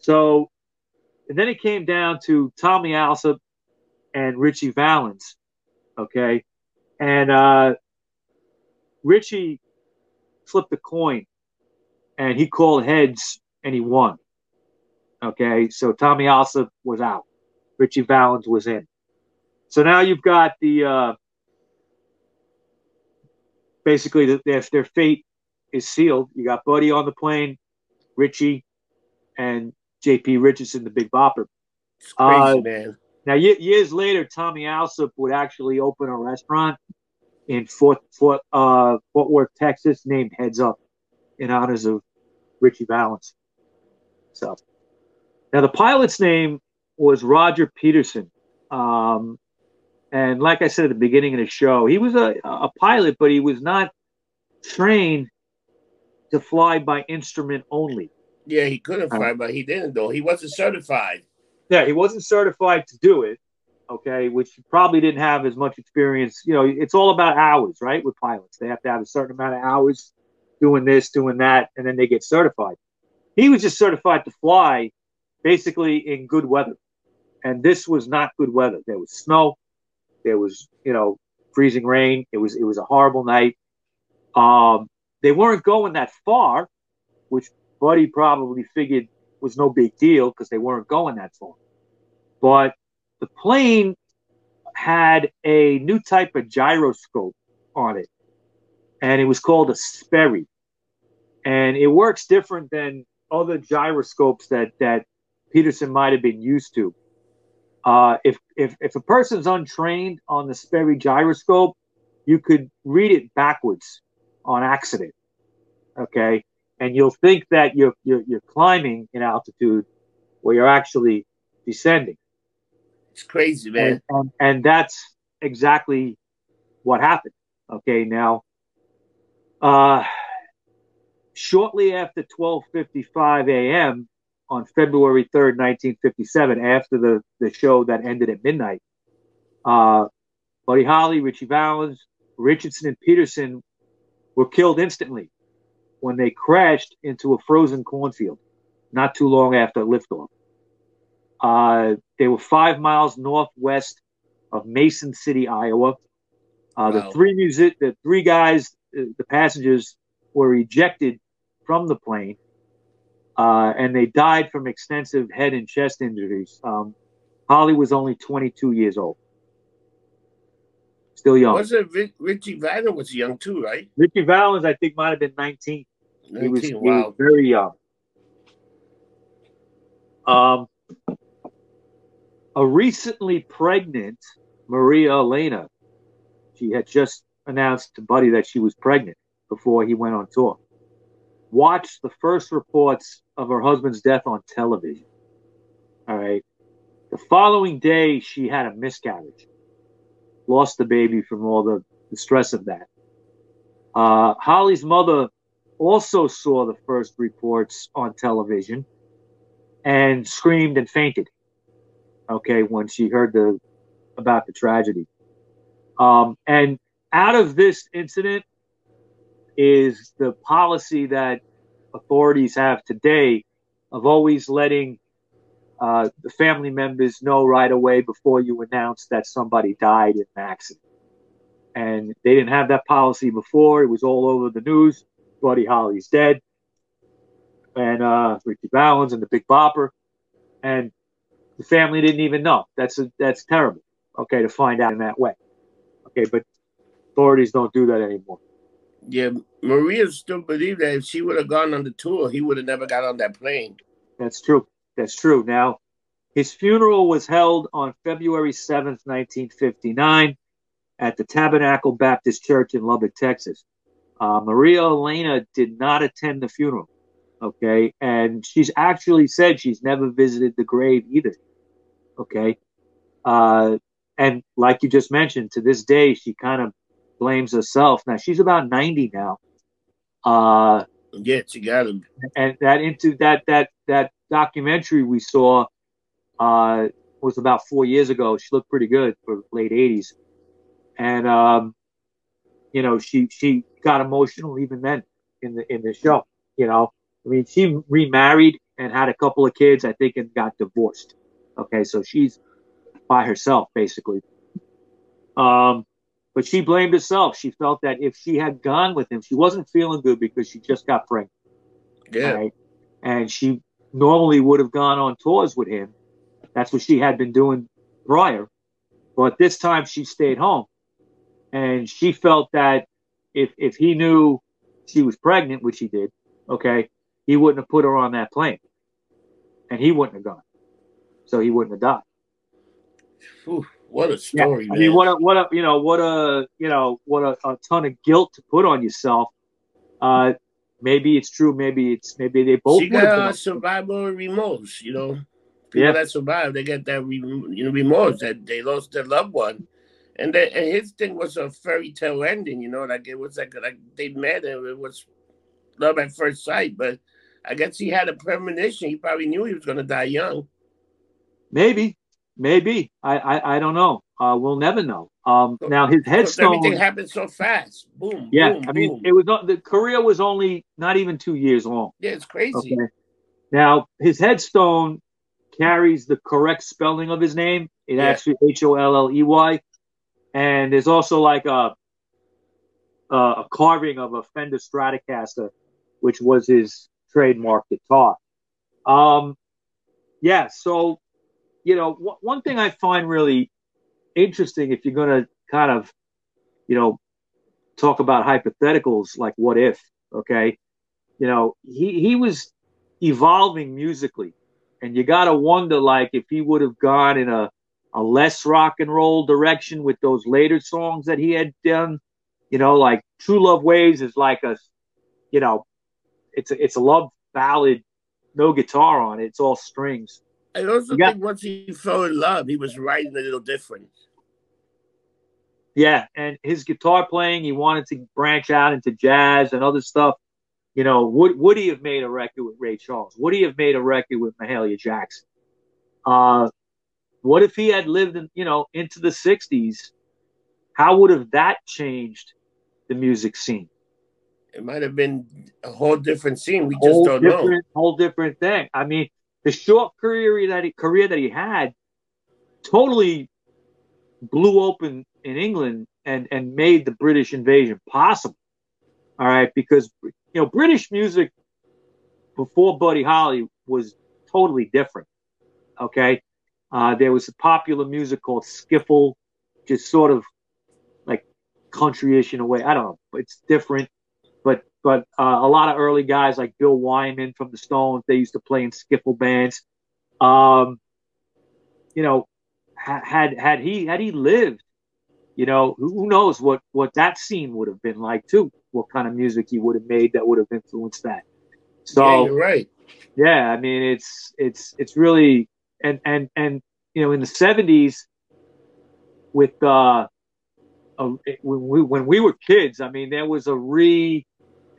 So, and then it came down to Tommy Allsup and Ritchie Valens, okay, and uh, Ritchie flipped a coin, and he called heads, and he won. Okay, so Tommy Allsup was out, Ritchie Valens was in. So now you've got the uh, basically the, their their fate is sealed. You got Buddy on the plane, Ritchie, and J.P. Richardson, the Big Bopper. It's crazy, Uh, man. Now ye- years later, Tommy Allsup would actually open a restaurant in Fort Fort uh, Fort Worth, Texas, named Heads Up, in honors of Ritchie Valens. So now the pilot's name was Roger Peterson. Um, and like I said at the beginning of the show, he was a, a pilot, but he was not trained to fly by instrument only. Yeah, he could have fly, tried, but he didn't. Though he wasn't certified. Yeah, he wasn't certified to do it. Okay, which probably didn't have as much experience. You know, it's all about hours, right? With pilots, they have to have a certain amount of hours doing this, doing that, and then they get certified. He was just certified to fly, basically in good weather, and this was not good weather. There was snow, there was you know freezing rain. It was it was a horrible night. Um, they weren't going that far, which Buddy probably figured was no big deal because they weren't going that far. But the plane had a new type of gyroscope on it, and it was called a Sperry. And it works different than other gyroscopes that that Peterson might have been used to. Uh, if if if a person's untrained on the Sperry gyroscope, you could read it backwards on accident. Okay, and you'll think that you're you're, you're climbing in altitude, where you're actually descending. It's crazy, man. And, and, and that's exactly what happened. Okay, now, uh, shortly after 12:55 a.m. on February 3rd, 1957, after the the show that ended at midnight, uh, Buddy Holly, Ritchie Valens, Richardson, and Peterson were killed instantly when they crashed into a frozen cornfield not too long after liftoff. Uh, they were five miles northwest of Mason City, Iowa. Uh, wow. The three music, the three guys, uh, the passengers were ejected from the plane, uh, and they died from extensive head and chest injuries. Um, Holly was only 22 years old. Still young. Was it Ritchie Valens was young too, right? Ritchie Valens, I think, might have been 19. 19 he, was, wow. he was very young. Um, a recently pregnant Maria Elena, she had just announced to Buddy that she was pregnant before he went on tour, watched the first reports of her husband's death on television. All right. The following day, she had a miscarriage, lost the baby from all the, the stress of that. Uh, Holly's mother also saw the first reports on television and screamed and fainted. Okay, when she heard the about the tragedy, um, and out of this incident is the policy that authorities have today of always letting uh, the family members know right away before you announce that somebody died in an accident. And they didn't have that policy before. It was all over the news. Buddy Holly's dead. And uh, Ritchie Valens and the Big Bopper. And the family didn't even know. That's a, that's terrible. Okay, to find out in that way. Okay, but authorities don't do that anymore. Yeah, Maria still believed that if she would have gone on the tour, he would have never got on that plane. That's true. That's true. Now, his funeral was held on February 7th, 1959, at the Tabernacle Baptist Church in Lubbock, Texas. Uh, Maria Elena did not attend the funeral. Okay. And she's actually said she's never visited the grave either. Okay. Uh, and like you just mentioned, to this day, she kind of blames herself. Now she's about 90 now. Uh, yeah, she got him. And that into that, that, that documentary we saw, uh, was about four years ago. She looked pretty good for late 80s. And, um, you know, she, she got emotional even then in the, in the show, you know, I mean, she remarried and had a couple of kids, I think, and got divorced. Okay, so she's by herself basically. Um, but she blamed herself. She felt that if she had gone with him, she wasn't feeling good because she just got pregnant. Yeah. Right? And she normally would have gone on tours with him. That's what she had been doing prior. But this time she stayed home. And she felt that if if he knew she was pregnant, which he did, okay, he wouldn't have put her on that plane, and he wouldn't have gone, so he wouldn't have died. Whew, what a story! Yeah. I mean, what a what a you know what a you know what a, a ton of guilt to put on yourself. Uh, maybe it's true. Maybe it's maybe they both. She got uh, survival remorse. You know, people yeah. that survive, they get that you know remorse that they lost their loved one. And, the, and his thing was a fairy tale ending, you know, like it was like like they met and it was love at first sight. But I guess he had a premonition. He probably knew he was going to die young. Maybe, maybe. I I, I don't know. Uh, we'll never know. Um, so, now his headstone. Everything happened so fast. Boom. Yeah, boom, I mean, boom. it was not, the career was only not even two years long. Yeah, it's crazy. Okay. Now his headstone carries the correct spelling of his name. It yeah. actually H O L L E Y, and there's also like a a carving of a Fender Stratocaster, which was his trademark guitar. Um, yeah, so you know, w- one thing I find really interesting if you're going to kind of, you know, talk about hypotheticals like what if, okay, you know, he he was evolving musically, and you got to wonder like if he would have gone in a a less rock and roll direction with those later songs that he had done, you know, like True Love Ways is like a, you know, it's a, it's a love ballad, no guitar on it. It's all strings. I also Yeah. think once he fell in love, he was writing a little different. Yeah, and his guitar playing, he wanted to branch out into jazz and other stuff. You know, would would he have made a record with Ray Charles? Would he have made a record with Mahalia Jackson? Uh, what if he had lived in, you know, into the '60s? How would have that changed the music scene? It might have been a whole different scene. We just don't know. whole different thing. I mean, the short career that he, career that he had totally blew open in England and and made the British invasion possible. All right, because you know British music before Buddy Holly was totally different. Okay, uh, there was a popular music called skiffle, just sort of like countryish in a way. I don't know, it's different but uh, a lot of early guys like Bill Wyman from the Stones, they used to play in skiffle bands. Um, you know, had had he had he lived, you know, who, who knows what what that scene would have been like too? What kind of music he would have made that would have influenced that? So yeah, you're right. yeah, I mean it's it's it's really and and and you know in the seventies with uh, a, when we when we were kids, I mean there was a re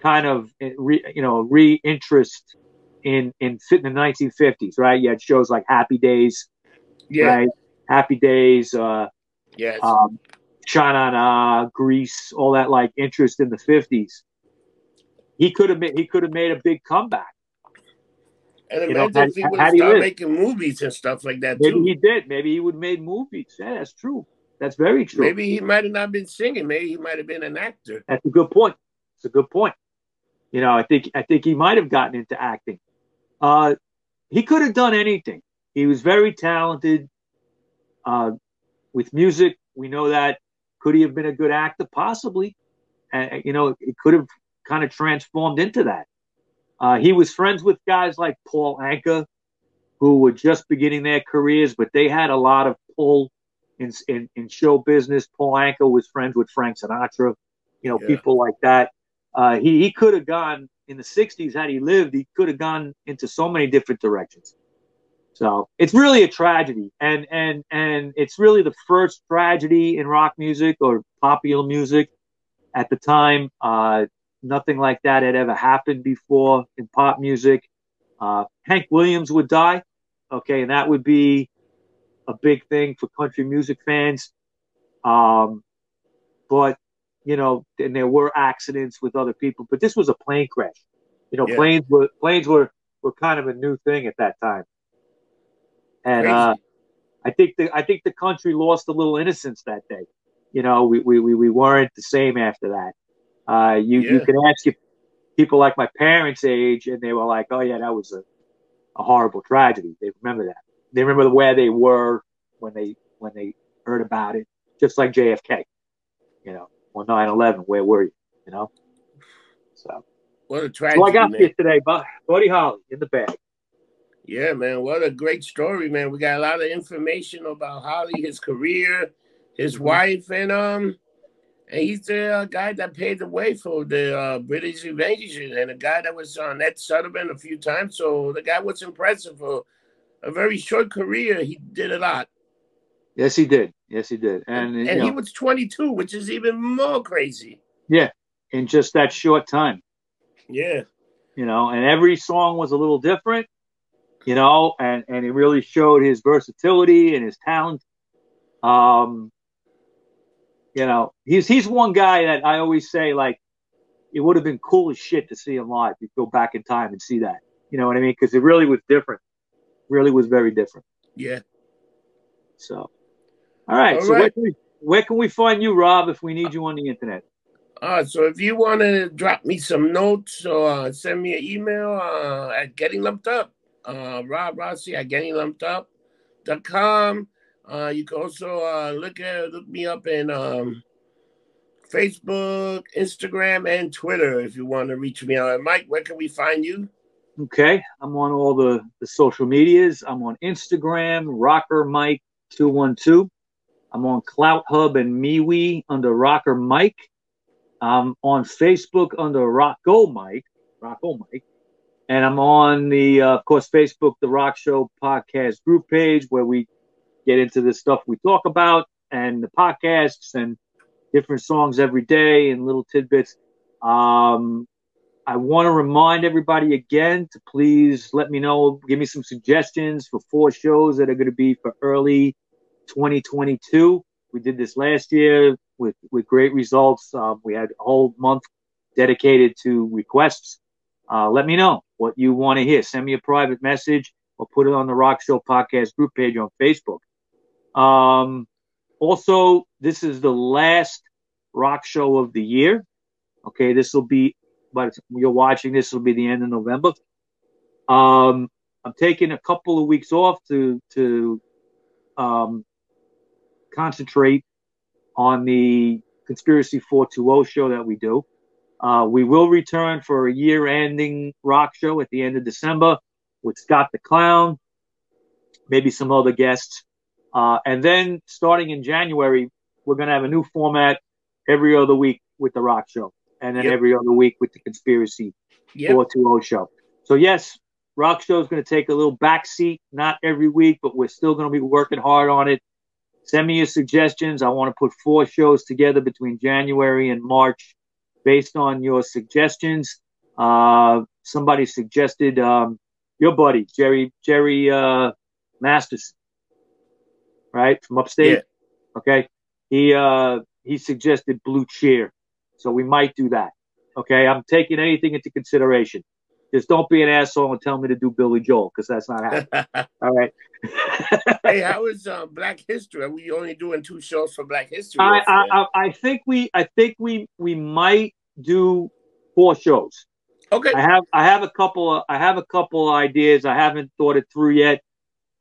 kind of re, you know re interest in in fit in the nineteen fifties, right? You had shows like Happy Days, Yeah. right? Happy Days, uh, Yes. um, on uh, Grease, all that like interest in the fifties. He could have made he could have made a big comeback. and you know, imagine if he would had have started making movies and stuff like that Maybe too. he did. Maybe he would have made movies. Yeah, that's true. That's very true. Maybe he might have not been singing. Maybe he might have been an actor. That's a good point. It's a good point. You know, I think I think he might have gotten into acting. Uh, he could have done anything. He was very talented. Uh, with music, we know that. Could he have been a good actor? Possibly. And you know, it could have kind of transformed into that. Uh, he was friends with guys like Paul Anka, who were just beginning their careers, but they had a lot of pull in in, in show business. Paul Anka was friends with Frank Sinatra, you know, Yeah. people like that. Uh, he he could have gone in the '60s had he lived. He could have gone into so many different directions. So it's really a tragedy, and and and it's really the first tragedy in rock music or popular music at the time. Uh, nothing like that had ever happened before in pop music. Uh, Hank Williams would die, okay, and that would be a big thing for country music fans. Um, but you know, and there were accidents with other people, but this was a plane crash. You know, Yeah. planes were planes were were kind of a new thing at that time, and uh, I think the I think the country lost a little innocence that day. You know, we we we, we weren't the same after that. Uh, you you can ask if people like my parents' age, and they were like, "Oh yeah, that was a, a horrible tragedy." They remember that. They remember where they were when they when they heard about it, just like JFK. You know, or 9/11. Where were you? You know. So, What a tragedy, so I got man. you today, Bu- Buddy Holly in the bag. Yeah, man. What a great story, man. We got a lot of information about Holly, his career, his Mhm. wife, and um, and he's the uh, guy that paved the way for the uh, British invasion, and a guy that was on Ed Sullivan a few times. So the guy was impressive for a very short career. He did a lot, Yes, he did. Yes, he did. And, and know, he was 22, which is even more crazy. Yeah, in just that short time. Yeah, you know, and every song was a little different, you know, and, and it really showed his versatility and his talent. Um, you know, he's he's one guy that I always say like it would have been cool as shit to see him live. You go back in time and see that, you know what I mean? Because it really was different. Really was very different. yeah. So, all right. All so Where, can we, where can we find you, Rob, if we need you on the internet? Uh, so if you want to drop me some notes or uh, send me an email uh, at Getting Lumped Up, uh, Rob Rossi at getting GettingLumpedUp.com. Uh, you can also uh, look at look me up in um, Facebook, Instagram, and Twitter if you want to reach me out. Mike, where can we find you? Okay, I'm on all the, the social medias. I'm on Instagram, Rocker Mike two one two. I'm on CloutHub and MeWe under Rocker Mike. I'm on Facebook under Rock Go Mike, Rocco Mike. And I'm on the, uh, of course, Facebook, the Rock Show podcast group page where we get into the stuff we talk about and the podcasts and different songs every day and little tidbits. Um, I want to remind everybody again to please let me know, give me some suggestions for four shows that are going to be for early 2022. We did this last year with, with great results. Um, we had a whole month dedicated to requests. Uh, let me know what you want to hear. Send me a private message or put it on the Rock Show podcast group page on Facebook. Um, also, this is the last rock show of the year. Okay, this will be, but you're watching this will be the end of November. Um, I'm taking a couple of weeks off to to um, concentrate on the Conspiracy 420 show that we do. Uh, we will return for a year-ending rock show at the end of December with Scott the Clown, maybe some other guests. Uh, and then starting in January, we're going to have a new format every other week with the rock show, and then yep. every other week with the conspiracy yep. 420 show. So, yes, rock show is going to take a little backseat, not every week, but we're still going to be working hard on it. Send me your suggestions. I want to put four shows together between January and March based on your suggestions. Uh, somebody suggested um, your buddy, Jerry, Jerry uh, Masterson right, from upstate. Yeah. Okay, he uh, he suggested Blue Cheer, so we might do that. Okay, I'm taking anything into consideration. Just don't be an asshole and tell me to do Billy Joel because that's not happening. All right. hey, how is uh, Black History? Are we only doing two shows for Black History? I, I, I, think we I think we we might do four shows. Okay. I have I have a couple of I have a couple of ideas. I haven't thought it through yet.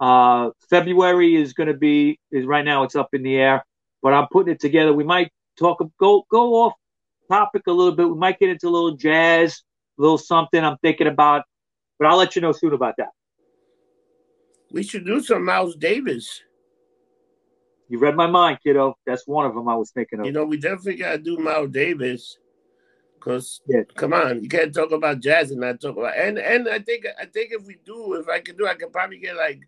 Uh, February is going to be is right now it's up in the air, but I'm putting it together. We might talk go go off topic a little bit. We might get into a little jazz, little something I'm thinking about, but I'll let you know soon about that. We should do some Miles Davis. You read my mind, kiddo. That's one of them I was thinking of. You know, we definitely got to do Miles Davis. Cause yeah. come on, you can't talk about jazz and not talk about and and I think I think if we do, if I can do, I could probably get like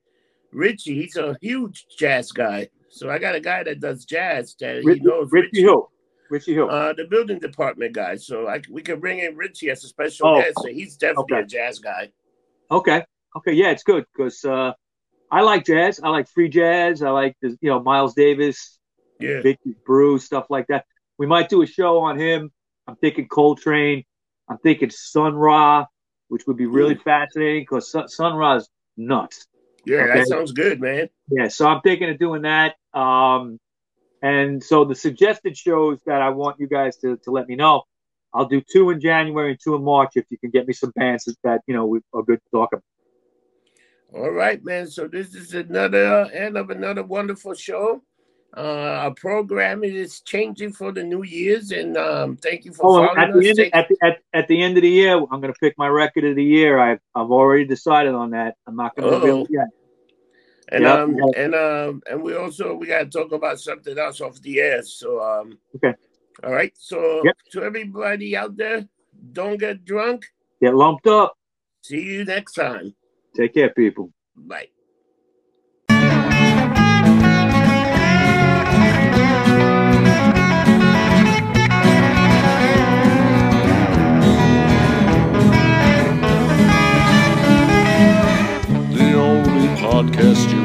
Richie, he's a huge jazz guy. So I got a guy that does jazz that Richie, he knows. Richie, Richie Hill. Richie Hill. Uh, the building department guy. So I, we can bring in Richie as a special oh, guest. So he's definitely okay. a jazz guy. Okay. Okay. Yeah, it's good because uh, I like jazz. I like free jazz. I like the, you know Miles Davis, yeah, Bitches Brew, stuff like that. We might do a show on him. I'm thinking Coltrane. I'm thinking Sun Ra, which would be really mm. fascinating because Sun, Sun Ra's nuts. Yeah, okay? that sounds good, man. Yeah, so I'm thinking of doing that. Um, and so the suggested shows that I want you guys to, to let me know, I'll do two in January and two in March if you can get me some bands that you know are good to talk about. All right, man. So this is another end of another wonderful show. Uh, our program is changing for the New Year's, and um, thank you for oh, at the, end, at, the, at, at, the end of the year, I'm going to pick my record of the year. I've I've already decided on that. I'm not going to reveal it yet. And yep. um and um and we also we got to talk about something else off the air. So um okay, all right. So yep. to everybody out there, don't get drunk. Get lumped up. See you next time. Take care, people. Bye. podcast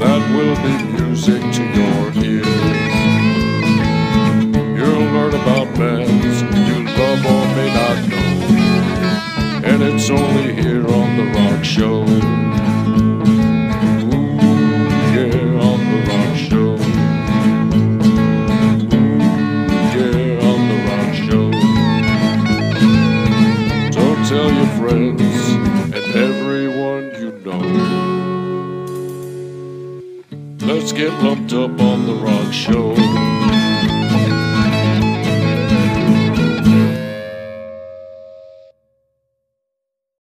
That will be music to your ears. You'll learn about bands you love or may not know. And it's only here on The Rock Show. Get lumped up on the rock show.